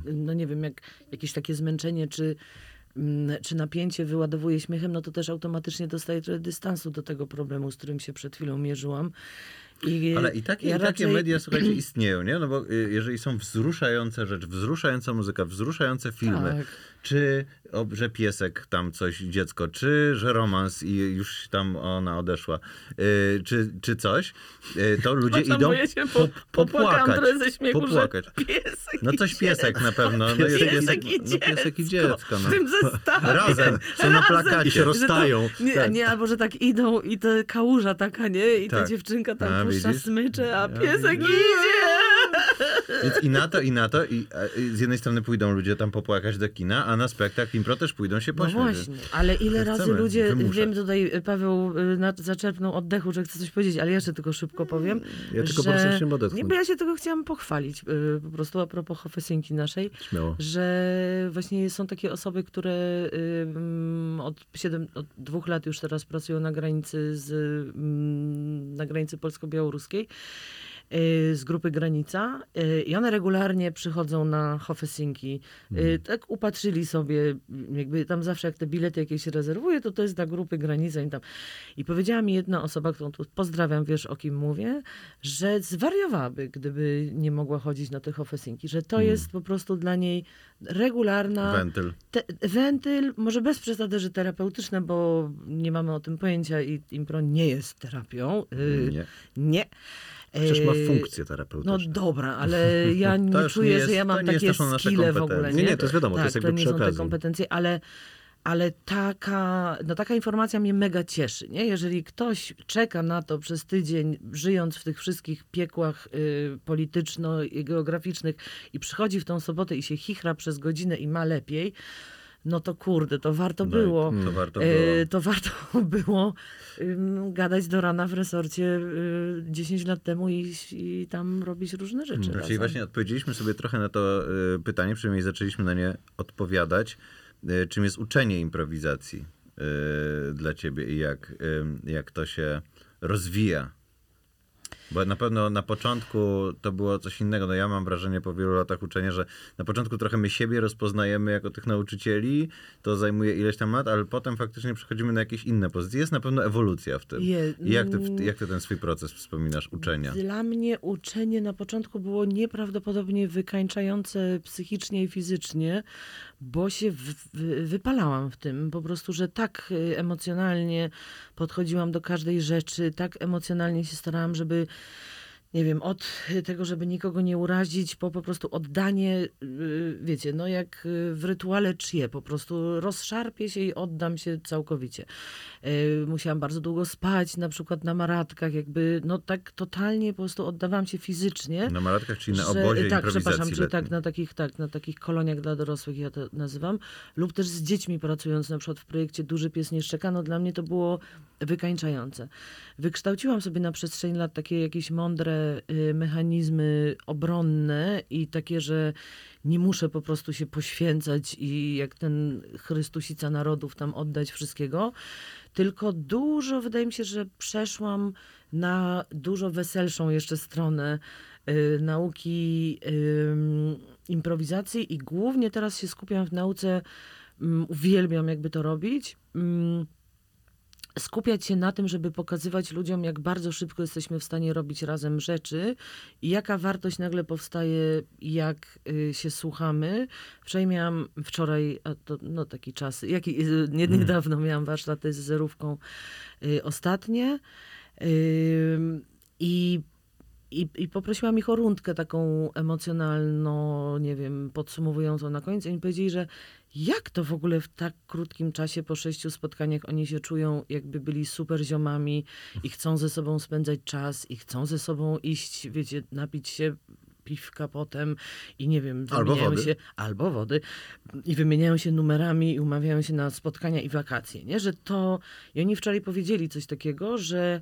no nie wiem, jak jakieś takie zmęczenie czy, mm, czy napięcie wyładowuje śmiechem, no to też automatycznie dostaję trochę dystansu do tego problemu, z którym się przed chwilą mierzyłam. I
Ale i takie,
ja
i takie
raczej-
media, słuchajcie, istnieją, nie? No bo y, jeżeli są wzruszające rzeczy, wzruszająca muzyka, wzruszające filmy,
Tak.
czy o, że piesek tam coś, dziecko, czy że romans i już tam ona odeszła, y, czy, czy coś, y, to ludzie idą
się po, trochę ze śmiechu,
popłakać.
piesek
No coś piesek na pewno. No,
Piesek,
jest piesek,
i
no, piesek i
dziecko
dziecko.
W
No.
tym zestawie.
Razem, są na plakacie.
I się
Że to-
rozstają.
Nie,
Tak.
nie, albo że tak idą i to kałuża taka, nie? I ta
Tak.
dziewczynka tam
A,
puszcza
widzisz?
smycze, a
Ja
piesek
widzę.
idzie.
Więc i na to, i na to. I, i z jednej strony pójdą ludzie tam popłakać do kina, a na spektakl impro też pójdą się
No
pośmiać.
właśnie, ale ile
Chcemy
razy ludzie,
wymuszać.
wiem tutaj Paweł y, na, zaczerpnął oddechu, że chce coś powiedzieć, ale jeszcze tylko szybko powiem,
Ja tylko
że...
prostu chciałem odetchnąć.
Nie, bo ja się tego chciałam pochwalić, y, po prostu a propos Hofesynki naszej,
Śmiało.
że właśnie są takie osoby, które y, od, siedem, od dwóch lat już teraz pracują na granicy z, na granicy polsko-białoruskiej y, z grupy Granica y, i one regularnie przychodzą na Hofesinki. Y, Tak upatrzyli sobie, jakby tam zawsze jak te bilety jakieś się rezerwuje, to to jest dla grupy Granica i tam. I powiedziała mi jedna osoba, którą tu pozdrawiam, wiesz o kim mówię, że zwariowałaby, gdyby nie mogła chodzić na te Hofesinki, że to jest po prostu dla niej regularna
Wentyl.
te, wentyl, może bez przesady, że terapeutyczne, bo nie mamy o tym pojęcia i impro nie jest terapią. Y,
Nie.
nie.
Przecież ma
Y,
funkcję
No
terapeutyczną.
dobra, ale ja nie czuję,
nie
że
jest-
ja
to
mam
nie
takie skille w ogóle.
Nie, nie, to jest wiadomo, to
tak,
jest jakby
to nie
przy
są te kompetencje, ale, ale taka, no taka informacja mnie mega cieszy. Nie? Jeżeli ktoś czeka na to przez tydzień, żyjąc w tych wszystkich piekłach y, polityczno-geograficznych i przychodzi w tą sobotę i się chichra przez godzinę i ma lepiej, no to kurde, to warto
No
było.
To warto
E,
było.
to warto było gadać do rana w resorcie y, 10 lat temu i, i tam robić różne rzeczy.
No, Czyli właśnie odpowiedzieliśmy sobie trochę na to y, pytanie, przynajmniej zaczęliśmy na nie odpowiadać. Y, czym jest uczenie improwizacji y, dla ciebie i jak, y, jak to się rozwija? Bo na pewno na początku to było coś innego. No ja mam wrażenie po wielu latach uczenia, że na początku trochę my siebie rozpoznajemy jako tych nauczycieli, to zajmuje ileś tam lat, ale potem faktycznie przechodzimy na jakieś inne pozycje. Jest na pewno ewolucja w tym.
Je-
I jak ty, w- jak ty ten swój proces wspominasz, uczenia?
Dla mnie uczenie na początku było nieprawdopodobnie wykańczające psychicznie i fizycznie, bo się w, w, wypalałam w tym. Po prostu, że tak y, emocjonalnie podchodziłam do każdej rzeczy, tak emocjonalnie się starałam, żeby nie wiem, od tego, żeby nikogo nie urazić, po po prostu oddanie, y, wiecie, no jak y, w rytuale czyje, po prostu rozszarpię się i oddam się całkowicie. Y, Musiałam bardzo długo spać, na przykład na maratkach, jakby, no tak totalnie po prostu oddawałam się fizycznie.
Na maratkach, czyli na
że-
obozie
tak,
improwizacji
przepraszam, czy tak na takich, tak, na takich koloniach dla dorosłych, ja to nazywam, lub też z dziećmi pracując na przykład w projekcie Duży Pies Nie Szczeka, no dla mnie to było wykańczające. Wykształciłam sobie na przestrzeni lat takie jakieś mądre y, mechanizmy obronne i takie, że nie muszę po prostu się poświęcać i jak ten Chrystusica narodów tam oddać wszystkiego, tylko dużo, wydaje mi się, że przeszłam na dużo weselszą jeszcze stronę y, nauki ym, improwizacji i głównie teraz się skupiam w nauce, ym, uwielbiam jakby to robić, ym, skupiać się na tym, żeby pokazywać ludziom, jak bardzo szybko jesteśmy w stanie robić razem rzeczy i jaka wartość nagle powstaje, jak y, się słuchamy. Wczoraj miałam, wczoraj, a to no taki czas, jaki, y, nie, niedawno miałam warsztaty z zerówką y, ostatnie Ym, i i, I poprosiłam ich o rundkę taką emocjonalną, nie wiem, podsumowującą na koniec. I oni powiedzieli, że jak to w ogóle w tak krótkim czasie, po sześciu spotkaniach, oni się czują, jakby byli super ziomami i chcą ze sobą spędzać czas i chcą ze sobą iść, wiecie, napić się piwka potem i nie wiem,
Albo
wymieniają
wody.
się albo wody i wymieniają się numerami i umawiają się na spotkania i wakacje, nie? Że to i oni wczoraj powiedzieli coś takiego, że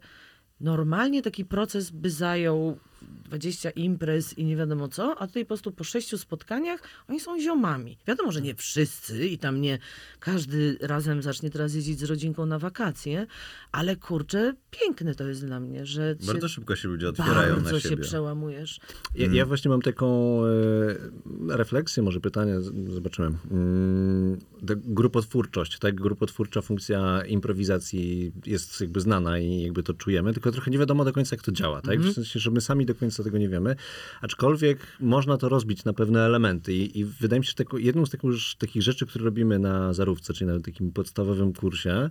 normalnie taki proces by zajął 20 imprez i nie wiadomo co, a tutaj po prostu po sześciu spotkaniach oni są ziomami. Wiadomo, że nie wszyscy i tam nie każdy razem zacznie teraz jeździć z rodzinką na wakacje, ale kurczę, piękne to jest dla mnie, że
Bardzo
się
szybko się ludzie otwierają
bardzo
na
się
siebie.
przełamujesz.
Ja, ja właśnie mam taką e, refleksję, może pytanie, zobaczymy. Mm, ta grupotwórczość, tak? Grupotwórcza funkcja improwizacji jest jakby znana i jakby to czujemy, tylko trochę nie wiadomo do końca, jak to działa, tak? W sensie, że my sami do do końca tego nie wiemy. Aczkolwiek można to rozbić na pewne elementy i, i wydaje mi się, że jedną z takich, takich rzeczy, które robimy na zarówce, czyli na takim podstawowym kursie,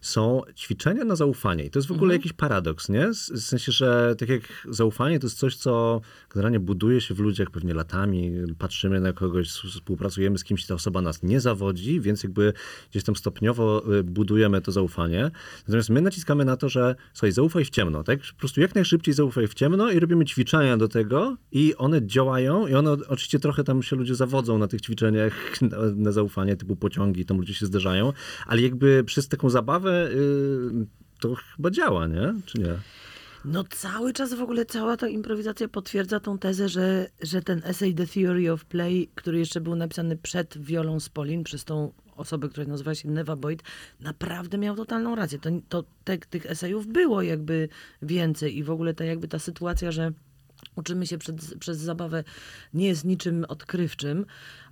są ćwiczenia na zaufanie. I to jest w ogóle jakiś paradoks, nie? W w sensie, że tak jak zaufanie to jest coś, co generalnie buduje się w ludziach pewnie latami. Patrzymy na kogoś, współpracujemy z kimś, ta osoba nas nie zawodzi, więc jakby gdzieś tam stopniowo y, budujemy to zaufanie. Natomiast my naciskamy na to, że słuchaj, zaufaj w ciemno, tak? Po prostu jak najszybciej zaufaj w ciemno i robimy ćwiczenia do tego i one działają i one oczywiście trochę tam się ludzie zawodzą na tych ćwiczeniach na, na zaufanie, typu pociągi, tam ludzie się zderzają, ale jakby przez taką zabawę y, to chyba działa, nie? Czy nie?
No cały czas w ogóle cała ta improwizacja potwierdza tą tezę, że, że ten essay The Theory of Play, który jeszcze był napisany przed Wiolą Spolin, przez tą osobę, która nazywa się Neva Boyd, naprawdę miał totalną rację. To, to te, tych esejów było jakby więcej i w ogóle ta jakby ta sytuacja, że uczymy się przed, przez zabawę nie jest niczym odkrywczym,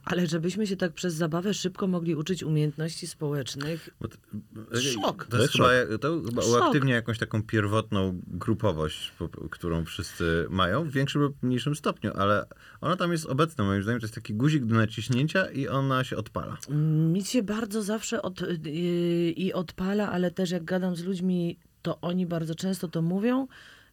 ale żebyśmy się tak przez zabawę szybko mogli uczyć umiejętności społecznych.
To-
Szok.
To, jest
jest
chyba, to chyba
Szok.
uaktywnia jakąś taką pierwotną grupowość, po- którą wszyscy mają, w większym lub mniejszym stopniu, ale ona tam jest obecna. Moim zdaniem to jest taki guzik do naciśnięcia i ona się odpala.
Mi się bardzo zawsze od, yy, i odpala, ale też jak gadam z ludźmi, to oni bardzo często to mówią,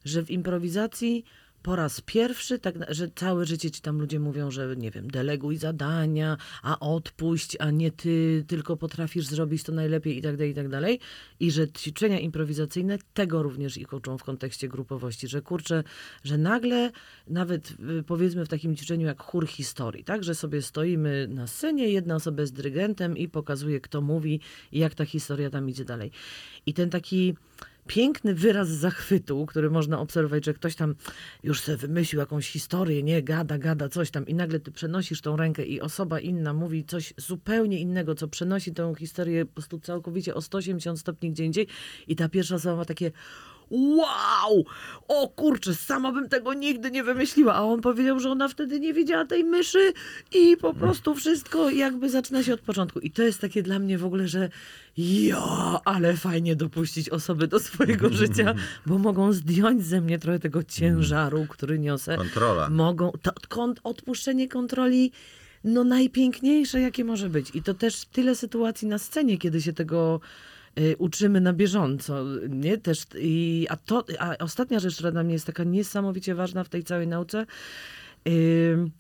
że w improwizacji po raz pierwszy, tak, że całe życie ci tam ludzie mówią, że nie wiem, deleguj zadania, a odpuść, a nie ty tylko potrafisz zrobić to najlepiej i tak dalej, i tak dalej. I że ćwiczenia improwizacyjne tego również ich uczą w kontekście grupowości, że kurczę, że nagle nawet y, powiedzmy w takim ćwiczeniu jak chór historii, tak, że sobie stoimy na scenie, jedna osoba jest dyrygentem i pokazuje kto mówi i jak ta historia tam idzie dalej. I ten taki piękny wyraz zachwytu, który można obserwować, że ktoś tam już sobie wymyślił jakąś historię, nie, gada, gada, coś tam i nagle ty przenosisz tą rękę i osoba inna mówi coś zupełnie innego, co przenosi tę historię po prostu całkowicie o 180 stopni gdzie indziej i ta pierwsza osoba ma takie wow, o kurczę, sama bym tego nigdy nie wymyśliła, a on powiedział, że ona wtedy nie widziała tej myszy i po prostu wszystko jakby zaczyna się od początku. I to jest takie dla mnie w ogóle, że ja, ale fajnie dopuścić osoby do swojego życia, bo mogą zdjąć ze mnie trochę tego ciężaru, który niosę.
Kontrola.
Mogą, to kont, odpuszczenie kontroli no najpiękniejsze, jakie może być. I to też tyle sytuacji na scenie, kiedy się tego uczymy na bieżąco, nie? Też, i, a, to, a ostatnia rzecz, która dla mnie jest taka niesamowicie ważna w tej całej nauce, ym,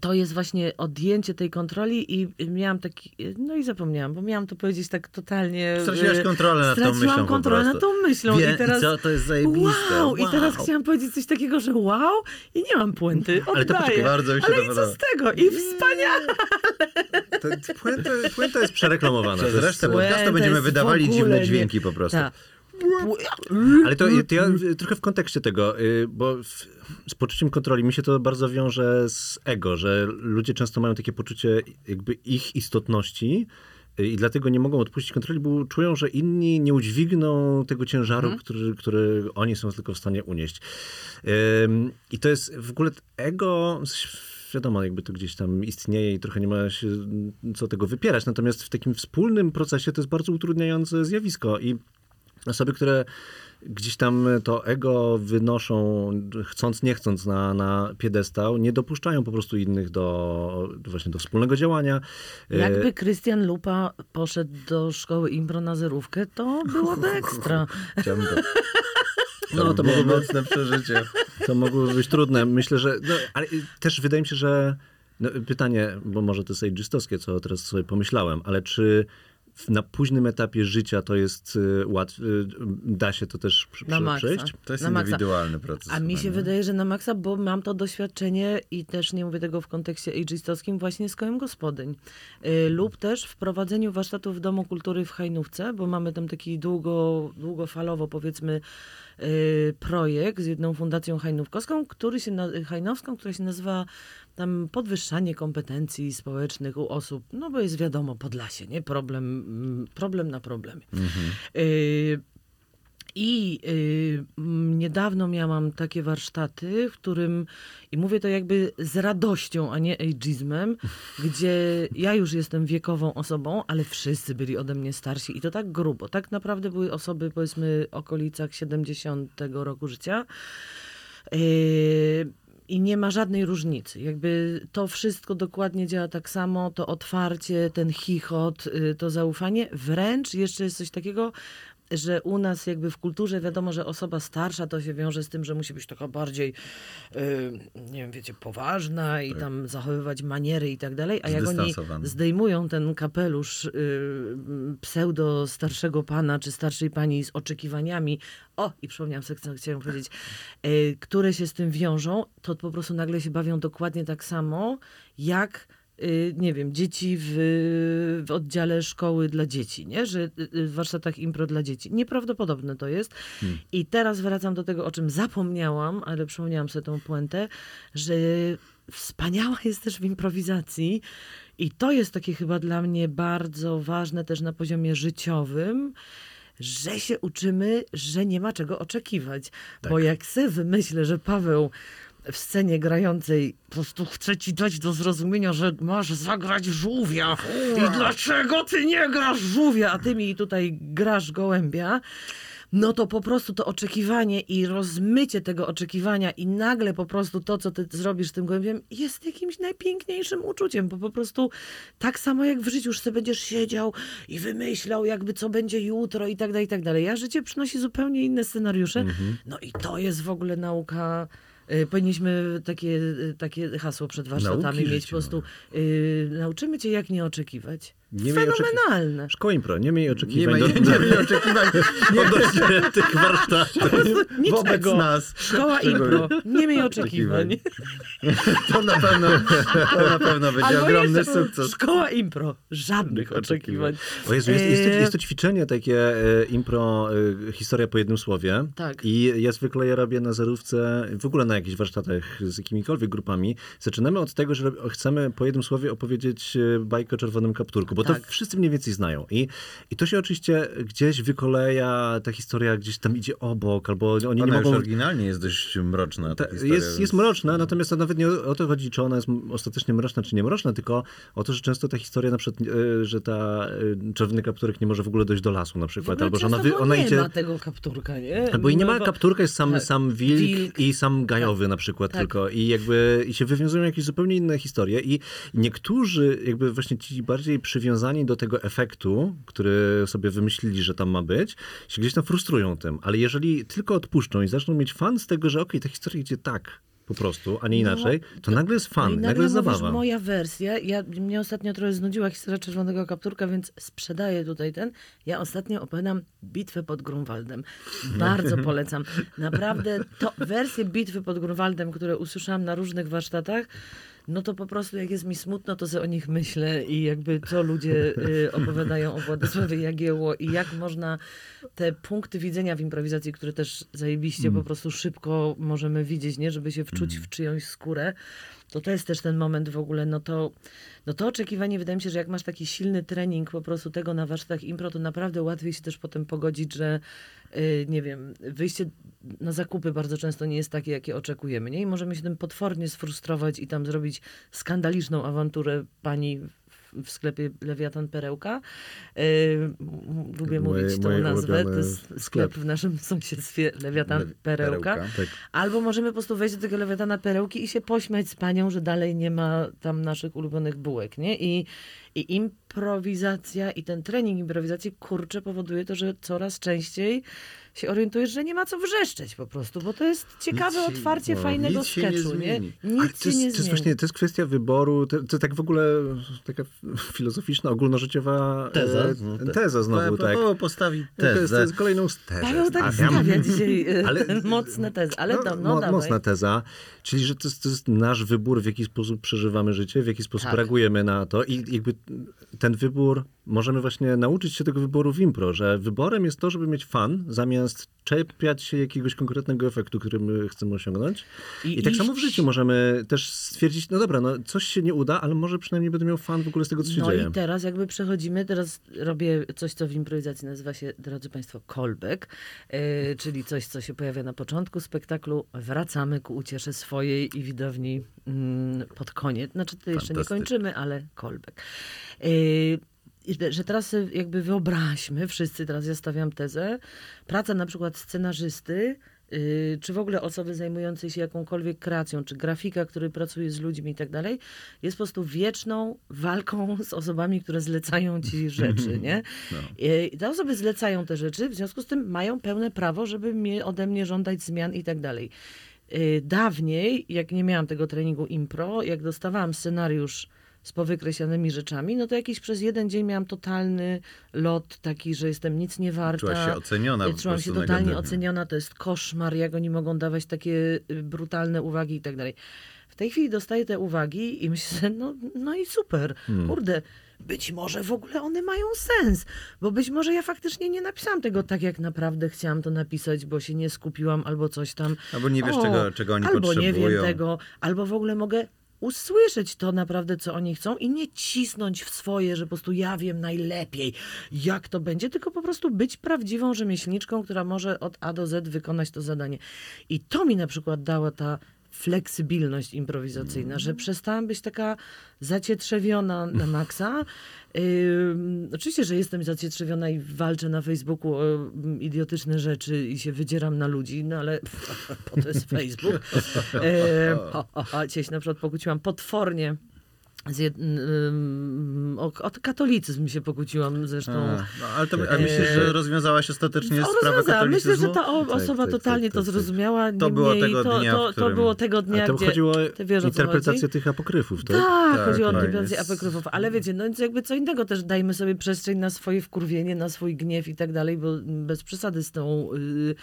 to jest właśnie odjęcie tej kontroli i miałam taki, no i zapomniałam, bo miałam to powiedzieć tak totalnie...
Straciłaś
y,
kontrolę nad tą myślą
kontrolę nad tą myślą
Wie-
i teraz...
co, to jest zajebiste.
Wow! I teraz
Wow.
chciałam powiedzieć coś takiego, że wow i nie mam puenty,
Ale to
oddaję.
poczekaj,
bardzo mi się
Ale i co z tego? I wspaniale!
To, puenta, puenta jest przereklamowana.
Przez resztę podcastu będziemy wydawali dziwne
nie-
dźwięki po prostu.
Tak.
Ale to, to ja trochę w kontekście tego, y, bo z poczuciem kontroli mi się to bardzo wiąże z ego, że ludzie często mają takie poczucie jakby ich istotności y, i dlatego nie mogą odpuścić kontroli, bo czują, że inni nie udźwigną tego ciężaru, który, który oni są tylko w stanie unieść. I to jest w ogóle ego wiadomo, jakby to gdzieś tam istnieje i trochę nie ma się co tego wypierać. Natomiast w takim wspólnym procesie to jest bardzo utrudniające zjawisko i osoby, które gdzieś tam to ego wynoszą, chcąc, nie chcąc, na, na piedestał, nie dopuszczają po prostu innych do właśnie do wspólnego działania. E,
Jakby Krystian Lupa poszedł do szkoły impro na zerówkę, to byłoby ekstra.
Chciałbym to.
No, to
było mocne przeżycie.
To mogłoby być trudne. Myślę, że. No, ale też wydaje mi się, że. No, pytanie, bo może to jest ageistowskie, co teraz sobie pomyślałem, ale czy na późnym etapie życia to jest łatwe, da się to też przy-
Na
przy-
maksa.
przejść?
To jest
Na maksa.
indywidualny proces.
A mi się
nie?
wydaje, że na maksa, bo mam to doświadczenie i też nie mówię tego w kontekście ageistowskim, właśnie z kołem gospodyń. Y, lub też w prowadzeniu warsztatów w Domu Kultury w Hajnówce, bo mamy tam taki długo, długofalowo powiedzmy y, projekt z jedną fundacją hajnówkowską, który się hajnowską, która się nazywa tam podwyższanie kompetencji społecznych u osób, no bo jest wiadomo, Podlasie, nie? Problem, mm, problem na problemie. Y, i y, niedawno miałam takie warsztaty, w którym, i mówię to jakby z radością, a nie ageizmem, gdzie ja już jestem wiekową osobą, ale wszyscy byli ode mnie starsi i to tak grubo. Tak naprawdę były osoby, powiedzmy, w okolicach 70 roku życia. Yy, I nie ma żadnej różnicy. Jakby to wszystko dokładnie działa tak samo, to otwarcie, ten chichot, y, to zaufanie. Wręcz jeszcze jest coś takiego, że u nas jakby w kulturze wiadomo, że osoba starsza to się wiąże z tym, że musi być taka bardziej, y, nie wiem, wiecie, poważna i tam zachowywać maniery i tak dalej, a jak oni zdejmują ten kapelusz y, pseudo starszego pana czy starszej pani z oczekiwaniami, o i przypomniałam sobie, co chciałam powiedzieć, y, które się z tym wiążą, to po prostu nagle się bawią dokładnie tak samo, jak nie wiem, dzieci w, w oddziale szkoły dla dzieci, nie? że y, y, w warsztatach impro dla dzieci. Nieprawdopodobne to jest. I teraz wracam do tego, o czym zapomniałam, ale przypomniałam sobie tą puentę, że wspaniała jest też w improwizacji i to jest takie chyba dla mnie bardzo ważne też na poziomie życiowym, że się uczymy, że nie ma czego oczekiwać. Bo jak sobie wymyślę, że Paweł w scenie grającej po prostu chce ci dać do zrozumienia, że masz zagrać żółwia. I dlaczego ty nie grasz żółwia, a ty mi tutaj grasz gołębia, no to po prostu to oczekiwanie i rozmycie tego oczekiwania i nagle po prostu to, co ty zrobisz tym gołębiem jest jakimś najpiękniejszym uczuciem, bo po prostu tak samo jak w życiu już sobie będziesz siedział i wymyślał jakby co będzie jutro i tak dalej, i tak dalej. Ja życie przynosi zupełnie inne scenariusze. No i to jest w ogóle nauka Powinniśmy takie, y, takie hasło przed warsztatami
Nauki
mieć po prostu. y, nauczymy cię, jak nie oczekiwać.
Nie miej
Fenomenalne.
Szkoła impro, nie miej
Nie
oczekiwań
ma,
do,
nie, nie ma oczekiwań
odnośnie tych warsztatów.
wobec
Niczego.
nas.
Szkoła impro. Nie miej oczekiwań.
To na pewno, to na pewno będzie
Albo
ogromny
jeszcze
sukces.
Szkoła impro. Żadnych oczekiwań.
O Jezu, jest, jest, to,
Eee,
jest to ćwiczenie takie e, impro, e, historia po jednym słowie.
Tak.
I ja zwykle je robię na zerówce, w ogóle na jakichś warsztatach z jakimikolwiek grupami. Zaczynamy od tego, że chcemy po jednym słowie opowiedzieć e, bajkę o czerwonym kapturku, bo
Tak.
to wszyscy mniej więcej znają. I, I to się oczywiście gdzieś wykoleja, ta historia gdzieś tam idzie obok, albo oni
Ona
nie
już
mogą...
oryginalnie jest dość mroczna. Ta
Ta,
historia,
jest,
więc-
jest mroczna, natomiast to nawet nie o, to chodzi, czy ona jest ostatecznie mroczna, czy nie mroczna, tylko o to, że często ta historia, na przykład, e, że ta e, czerwony kapturek nie może w ogóle dojść do lasu na przykład, albo że ona, wy, ona
nie
idzie...
ma tego kapturka, nie?
Albo i nie ma kapturka, jest sam,
tak.
sam wilk,
Wilk.
i sam gajowy na przykład
Tak.
tylko. I jakby i się wywiązują jakieś zupełnie inne historie. I niektórzy jakby właśnie ci bardziej przywiązani do tego efektu, który sobie wymyślili, że tam ma być, się gdzieś tam frustrują tym. Ale jeżeli tylko odpuszczą i zaczną mieć fan z tego, że okej, ta historia idzie tak po prostu, a nie
No,
inaczej, to nagle jest fan,
No
nagle,
nagle
jest zabawa.
moja wersja, ja, mnie ostatnio trochę znudziła historia Czerwonego Kapturka, więc sprzedaję tutaj ten. Ja ostatnio opowiadam Bitwę pod Grunwaldem. Bardzo polecam. Naprawdę to wersje Bitwy pod Grunwaldem, które usłyszałam na różnych warsztatach, no to po prostu jak jest mi smutno, to sobie o nich myślę i jakby co ludzie y, opowiadają o Władysławie Jagiełło i jak można te punkty widzenia w improwizacji, które też zajebiście po prostu szybko możemy widzieć, nie? Żeby się wczuć w czyjąś skórę, to to jest też ten moment w ogóle, no to, no to oczekiwanie, wydaje mi się, że jak masz taki silny trening po prostu tego na warsztatach impro, to naprawdę łatwiej się też potem pogodzić, że nie wiem, wyjście na zakupy bardzo często nie jest takie, jakie oczekujemy, nie? I możemy się tym potwornie sfrustrować i tam zrobić skandaliczną awanturę pani w- sklepie Lewiatan Perełka. Y, lubię
Moje-
mówić tą nazwę. To jest sklep w naszym sąsiedztwie Lewiatan
Le-
Perełka.
Perełka.
Tak.
Albo możemy po prostu wejść do tego lewiatana perełki i się pośmiać z panią, że dalej nie ma tam naszych ulubionych bułek, nie? I, i improwizacja i ten trening improwizacji, kurczę, powoduje to, że coraz częściej się orientujesz, że nie ma co wrzeszczeć po prostu, bo to jest ciekawe
się-
otwarcie
no,
fajnego
nic się nie
sketchu, nie?
zmieni.
Nic
Ale to jest,
nie
to jest właśnie to jest kwestia wyboru, to, to tak w ogóle taka filozoficzna, ogólnożyciowa
Teza.
e,
No, te-
teza znowu,
Pa-
tak.
Paweł postawi
To jest, to
tezę.
jest kolejną tezę.
Paweł tak stawia dzisiaj e,
Ale-
mocne tezy, ale
no,
no, no,
mocna teza, czyli że to jest, to jest nasz wybór, w jaki sposób przeżywamy życie, w jaki sposób
Tak.
reagujemy na to i jakby ten wybór, możemy właśnie nauczyć się tego wyboru w impro, że wyborem jest to, żeby mieć fan, zamiast czepiać się jakiegoś konkretnego efektu, który my chcemy osiągnąć. I,
I
tak samo w
iść-
życiu możemy też stwierdzić, no dobra, no coś się nie uda, ale może przynajmniej będę miał fan w ogóle z tego, co się
No
dzieje.
i teraz jakby przechodzimy, teraz robię coś, co w improwizacji nazywa się, drodzy Państwo, callback, yy, czyli coś, co się pojawia na początku spektaklu, wracamy ku uciesze swojej i widowni mm, pod koniec. Znaczy, to jeszcze nie kończymy, ale callback. Yy, że- teraz sobie jakby wyobraźmy, wszyscy teraz ja stawiam tezę, praca na przykład scenarzysty y, czy w ogóle osoby zajmującej się jakąkolwiek kreacją, czy grafika, który pracuje z ludźmi i tak dalej, jest po prostu wieczną walką z osobami, które zlecają ci rzeczy, nie? I te osoby zlecają te rzeczy, w związku z tym mają pełne prawo, żeby mnie, ode mnie żądać zmian i tak dalej. Y, Dawniej, jak nie miałam tego treningu impro, jak dostawałam scenariusz z powykreślonymi rzeczami, no to jakiś przez jeden dzień miałam totalny lot taki, że jestem nic nie warta.
Czułaś się oceniona po
Czułam się totalnie
negatywnie.
oceniona, to jest koszmar, jak oni mogą dawać takie y, brutalne uwagi i tak dalej. W tej chwili dostaję te uwagi i myślę, no, no i super,
Hmm.
kurde, być może w ogóle one mają sens, bo być może ja faktycznie nie napisałam tego tak, jak naprawdę chciałam to napisać, bo się nie skupiłam albo coś tam.
Albo nie wiesz, czego- czego oni
albo nie
potrzebują.
wiem tego, albo w ogóle mogę usłyszeć to naprawdę, co oni chcą i nie cisnąć w swoje, że po prostu ja wiem najlepiej, jak to będzie, tylko po prostu być prawdziwą rzemieślniczką, która może od A do Z wykonać to zadanie. I to mi na przykład dała ta fleksybilność improwizacyjna, że przestałam być taka zacietrzewiona na maksa. Ym, oczywiście, że jestem zacietrzewiona i walczę na Facebooku o mm, idiotyczne rzeczy i się wydzieram na ludzi, no ale po to jest Facebook. Ym, o, o, o, dzisiaj się na przykład pokłóciłam potwornie jed... o, o katolicyzm się pokłóciłam zresztą.
A, no, ale to, a myślisz, że rozwiązałaś ostatecznie
O,
sprawę
rozwiązałam. Myślę,
katolicyzmu?
że ta o,
Tak,
osoba
tak,
totalnie
tak,
to
tak, tak.
zrozumiała.
To było
niemniej
tego
to,
dnia,
to,
którym-
to było tego dnia,
to
gdzie...
chodziło o interpretację tych apokryfów, tak?
Tak,
Tak,
chodzi o
tak,
interpretację
jest.
apokryfów, ale wiecie, no więc jakby co innego też dajmy sobie przestrzeń na swoje wkurwienie, na swój gniew i tak dalej, bo bez przesady z tą y,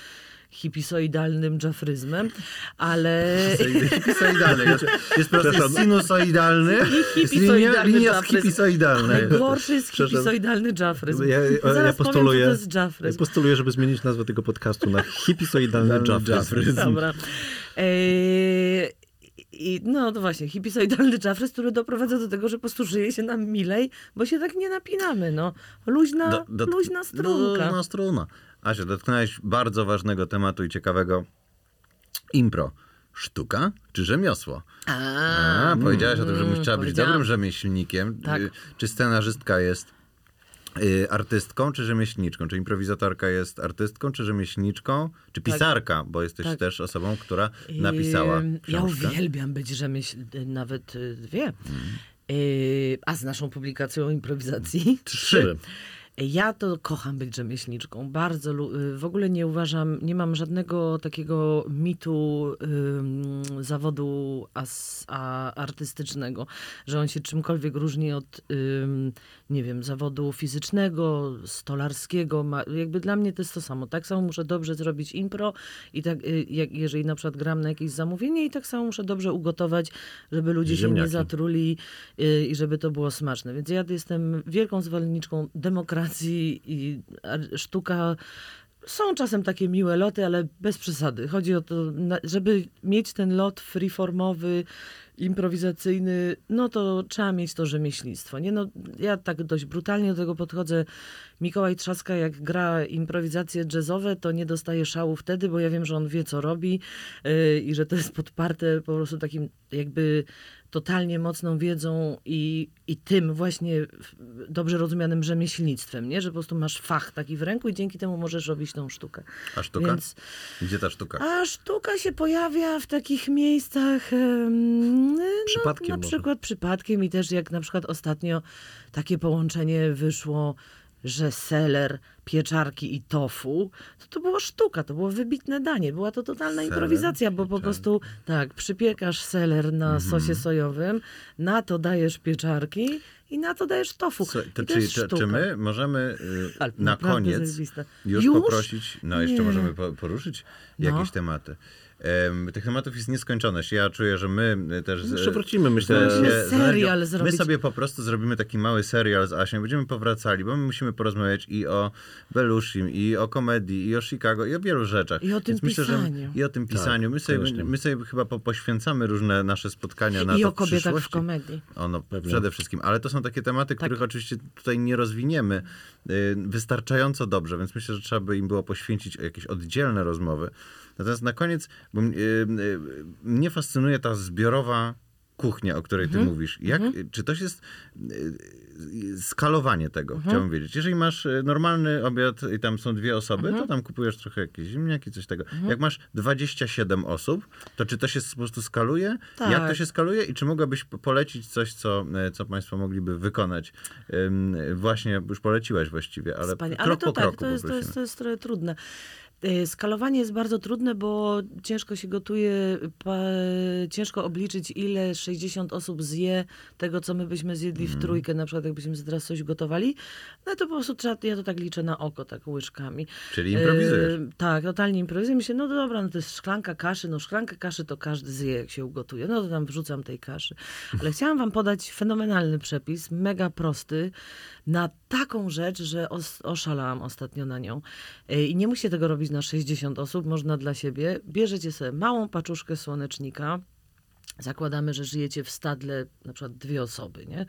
hipisoidalnym dżafryzmem, ale...
Hipisoidalny. Jest, jest sinusoidalny.
I
Jest linia,
hipisoidalny
linia hipisoidalnej.
Najgorszy jest hipisoidalny dżafryzm.
Ja, ja, ja
powiem, co to
postuluję,
jest dżafryzm.
postuluję, żeby zmienić nazwę tego podcastu na hipisoidalny dżafryzm.
Dobra. Eee, i, no to właśnie, hipisoidalny Jeffrey, który doprowadza do tego, że po prostu żyje się nam milej, bo się tak nie napinamy, no. Luźna,
Do- do-
luźna strunka.
Luźna struna. Asia, dotknąłeś bardzo ważnego tematu i ciekawego. Impro. Sztuka czy rzemiosło?
A,
A, powiedziałaś o tym, że
mm,
musiała być dobrym rzemieślnikiem.
Tak.
Y, Czy scenarzystka jest y, artystką czy rzemieślniczką? Czy improwizatorka jest artystką czy rzemieślniczką? Czy pisarka? Bo jesteś
Tak.
też osobą, która napisała
Ym, Ja uwielbiam być rzemieśl... nawet y, dwie.
Mm.
A z naszą publikacją improwizacji
Trzy.
Ja to kocham być rzemieślniczką. Bardzo y, w ogóle nie uważam, nie mam żadnego takiego mitu ym, zawodu as, a, artystycznego, że on się czymkolwiek różni od, ym, nie wiem, zawodu fizycznego, stolarskiego. Ma, jakby dla mnie to jest to samo. Tak samo muszę dobrze zrobić impro i tak, y, jak, jeżeli na przykład gram na jakieś zamówienie i tak samo muszę dobrze ugotować, żeby ludzie się nie
Ziemniaki.
zatruli y, i żeby to było smaczne. Więc ja jestem wielką zwolenniczką demokracji i sztuka. Są czasem takie miłe loty, ale bez przesady. Chodzi o to, żeby mieć ten lot freeformowy, improwizacyjny, no to trzeba mieć to rzemieślnictwo. Nie no, ja tak dość brutalnie do tego podchodzę. Mikołaj Trzaska, jak gra improwizacje jazzowe, to nie dostaje szału wtedy, bo ja wiem, że on wie, co robi yy, i że to jest podparte po prostu takim jakby totalnie mocną wiedzą i, i tym właśnie dobrze rozumianym rzemieślnictwem, nie? Że po prostu masz fach taki w ręku i dzięki temu możesz robić tą sztukę.
A sztuka?
Więc,
Gdzie ta sztuka?
a sztuka się pojawia w takich miejscach no,
Przypadkiem
na
może.
przykład przypadkiem i też jak na przykład ostatnio takie połączenie wyszło, że seler, pieczarki i tofu, to to była sztuka, to było wybitne danie. Była to totalna
Seler,
improwizacja, bo po prostu tak, przypiekasz seler na
Mhm.
sosie sojowym, na to dajesz pieczarki i na to dajesz tofu.
To czyli,
jest
czy, my możemy y,
Ale
na koniec już,
Już?
poprosić, no jeszcze
Nie.
możemy po, poruszyć
No.
jakieś tematy. Tych tematów jest nieskończoność. Ja czuję, że my y, też... z-
Jeszcze wrócimy, myślę.
się
serial zrobić.
My sobie po prostu zrobimy taki mały serial z Asią. Będziemy powracali, bo my musimy porozmawiać i o Belushim, i o komedii, i o Chicago, i o wielu rzeczach.
I o tym
Więc myślę, że
pisaniu.
I o tym pisaniu. my, sobie,
koniecznie.
my sobie chyba po, poświęcamy różne nasze spotkania na
I
to
o
w
kobietach w
przyszłości.
komedii.
Ono
Pewnie.
przede wszystkim, ale to są takie tematy,
Tak.
których oczywiście tutaj nie rozwiniemy y, wystarczająco dobrze, więc myślę, że trzeba by im było poświęcić jakieś oddzielne rozmowy. Natomiast na koniec, bo y, y, mnie fascynuje ta zbiorowa kuchnia, o której
Mhm.
ty mówisz. Jak, Czy to jest y, skalowanie tego,
Mhm.
chciałbym wiedzieć. Jeżeli masz normalny obiad i tam są dwie osoby,
Mhm.
to tam kupujesz trochę jakieś ziemniaki, coś tego. Jak masz 27 osób, to czy to się po prostu skaluje?
Tak.
Jak to się skaluje i czy mogłabyś po- polecić coś, co, e, co państwo mogliby wykonać? Ym, Właśnie, już poleciłaś właściwie, ale
Wspania-
krok
Ale to
po
tak,
kroku
to jest, to, jest, to jest trochę trudne. Y, Skalowanie jest bardzo trudne, bo ciężko się gotuje, ciężko obliczyć, ile 60 osób zje tego, co my byśmy zjedli
Mhm.
w trójkę, na przykład jakbyśmy teraz coś gotowali. No to po prostu trzeba, ja to tak liczę na oko, tak łyżkami.
Czyli improwizujesz.
E, tak, totalnie improwizuję. Myślę, no dobra, no to jest szklanka kaszy, no szklankę kaszy to każdy zje, jak się ugotuje. No to tam wrzucam tej kaszy. Ale chciałam wam podać fenomenalny przepis, mega prosty, na taką rzecz, że os- oszalałam ostatnio na nią. E, I nie musicie tego robić na 60 osób, można dla siebie. Bierzecie sobie małą paczuszkę słonecznika, Zakładamy, że żyjecie w stadle, na przykład dwie osoby, nie?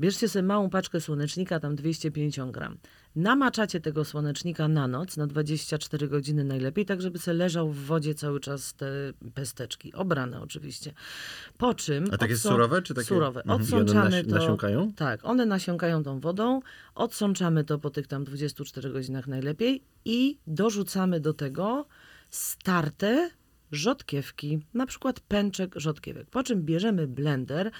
Bierzcie sobie małą paczkę słonecznika, tam 250 gram. Namaczacie tego słonecznika na noc, na 24 godziny najlepiej, tak żeby sobie leżał w wodzie cały czas te pesteczki. Obrane oczywiście. Po czym...
A takie
odso-
surowe, czy takie-
Surowe.
Mhm.
Odsączamy
nasi-
to...
nasiąkają?
Tak, one nasiąkają tą wodą, odsączamy to po tych tam 24 godzinach najlepiej i dorzucamy do tego starte rzodkiewki, na przykład pęczek rzodkiewek. Po czym bierzemy blender,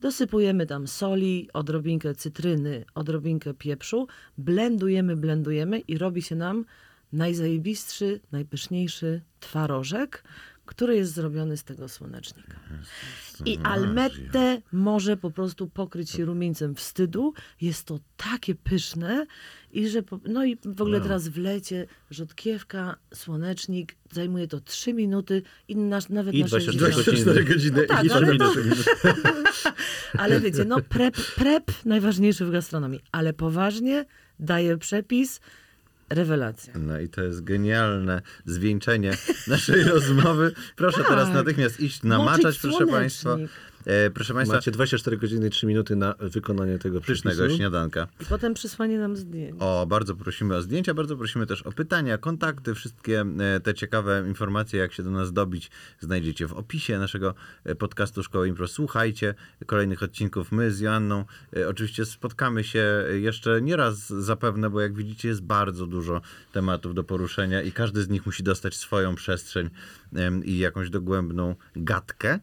dosypujemy tam soli, odrobinkę cytryny, odrobinkę pieprzu, blendujemy, blendujemy i robi się nam najzajebistszy, najpyszniejszy twarożek, który jest zrobiony z tego słonecznika. I almette może po prostu pokryć się rumieńcem wstydu. Jest to takie pyszne i że po, no i w ogóle teraz w lecie rzodkiewka, słonecznik, zajmuje to 3 minuty i nasz, nawet
I
na
24
60.
godziny.
godziny.
No tak,
i
ale to-
minut.
Ale wiecie, no prep, prep najważniejszy w gastronomii, ale poważnie daje przepis rewelacja.
No i to jest genialne zwieńczenie naszej rozmowy. Proszę
Tak.
teraz natychmiast iść namaczać,
Moczyć
proszę
słonecznik.
Państwa. E, proszę Państwa,
Macie 24 godziny i 3 minuty na wykonanie tego
pysznego śniadanka.
I potem przysłanie nam zdjęć.
O, bardzo prosimy o zdjęcia, bardzo prosimy też o pytania, kontakty, wszystkie e, te ciekawe informacje, jak się do nas dobić, znajdziecie w opisie naszego e, podcastu Szkoły Impro. Słuchajcie kolejnych odcinków. My z Joanną e, oczywiście spotkamy się jeszcze nie raz zapewne, bo jak widzicie jest bardzo dużo tematów do poruszenia i każdy z nich musi dostać swoją przestrzeń i jakąś dogłębną gadkę.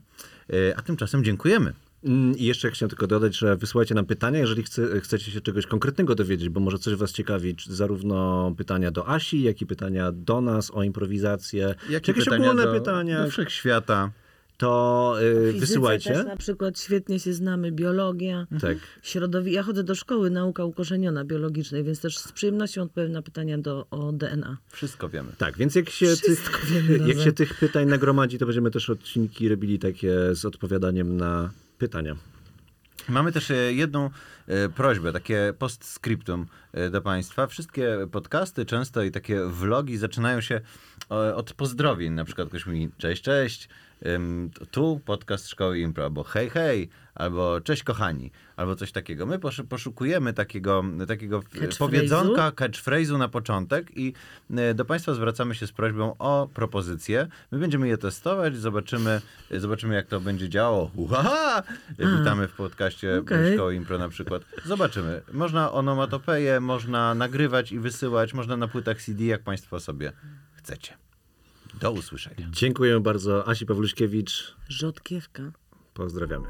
E, A tymczasem dziękujemy.
Mm, I jeszcze chciałem tylko dodać, że wysyłajcie nam pytania, jeżeli chce, chcecie się czegoś konkretnego dowiedzieć, bo może coś was ciekawi, zarówno pytania do Asi, jak i pytania do nas o improwizację,
Jakie
czy jakieś
pytania
ogólne
do,
pytania,
do wszechświata.
To y,
fizyce
wysyłajcie.
Też na przykład świetnie się znamy, biologia.
Tak.
Środowi... Ja chodzę do szkoły nauka ukorzeniona biologicznej, więc też z przyjemnością odpowiem na pytania do, o DNA.
Wszystko wiemy.
Tak, więc jak się,
Wszystko
tych,
wiemy
jak się tych pytań nagromadzi, to będziemy też odcinki robili takie z odpowiadaniem na pytania.
Mamy też e, jedną e, prośbę, takie postscriptum e, do Państwa. Wszystkie podcasty często i takie vlogi zaczynają się od pozdrowień. Na przykład ktoś mówi cześć, cześć, tu podcast Szkoły Impro, albo hej, hej, albo cześć kochani, albo coś takiego. My posz- poszukujemy takiego, takiego
Catchphrase'u?
powiedzonka, catchphrase'u na początek i e, do Państwa zwracamy się z prośbą o propozycje. My będziemy je testować, zobaczymy, zobaczymy jak to będzie działało. Uhaha! Witamy w podcaście
Okej.
Szkoły Impro na przykład. Zobaczymy. Można onomatopeję, można nagrywać i wysyłać, można na płytach CD, jak Państwo sobie chcecie. Do usłyszenia.
Dziękuję bardzo. Asi Pawluśkiewicz.
Rzodkiewka.
Pozdrawiamy.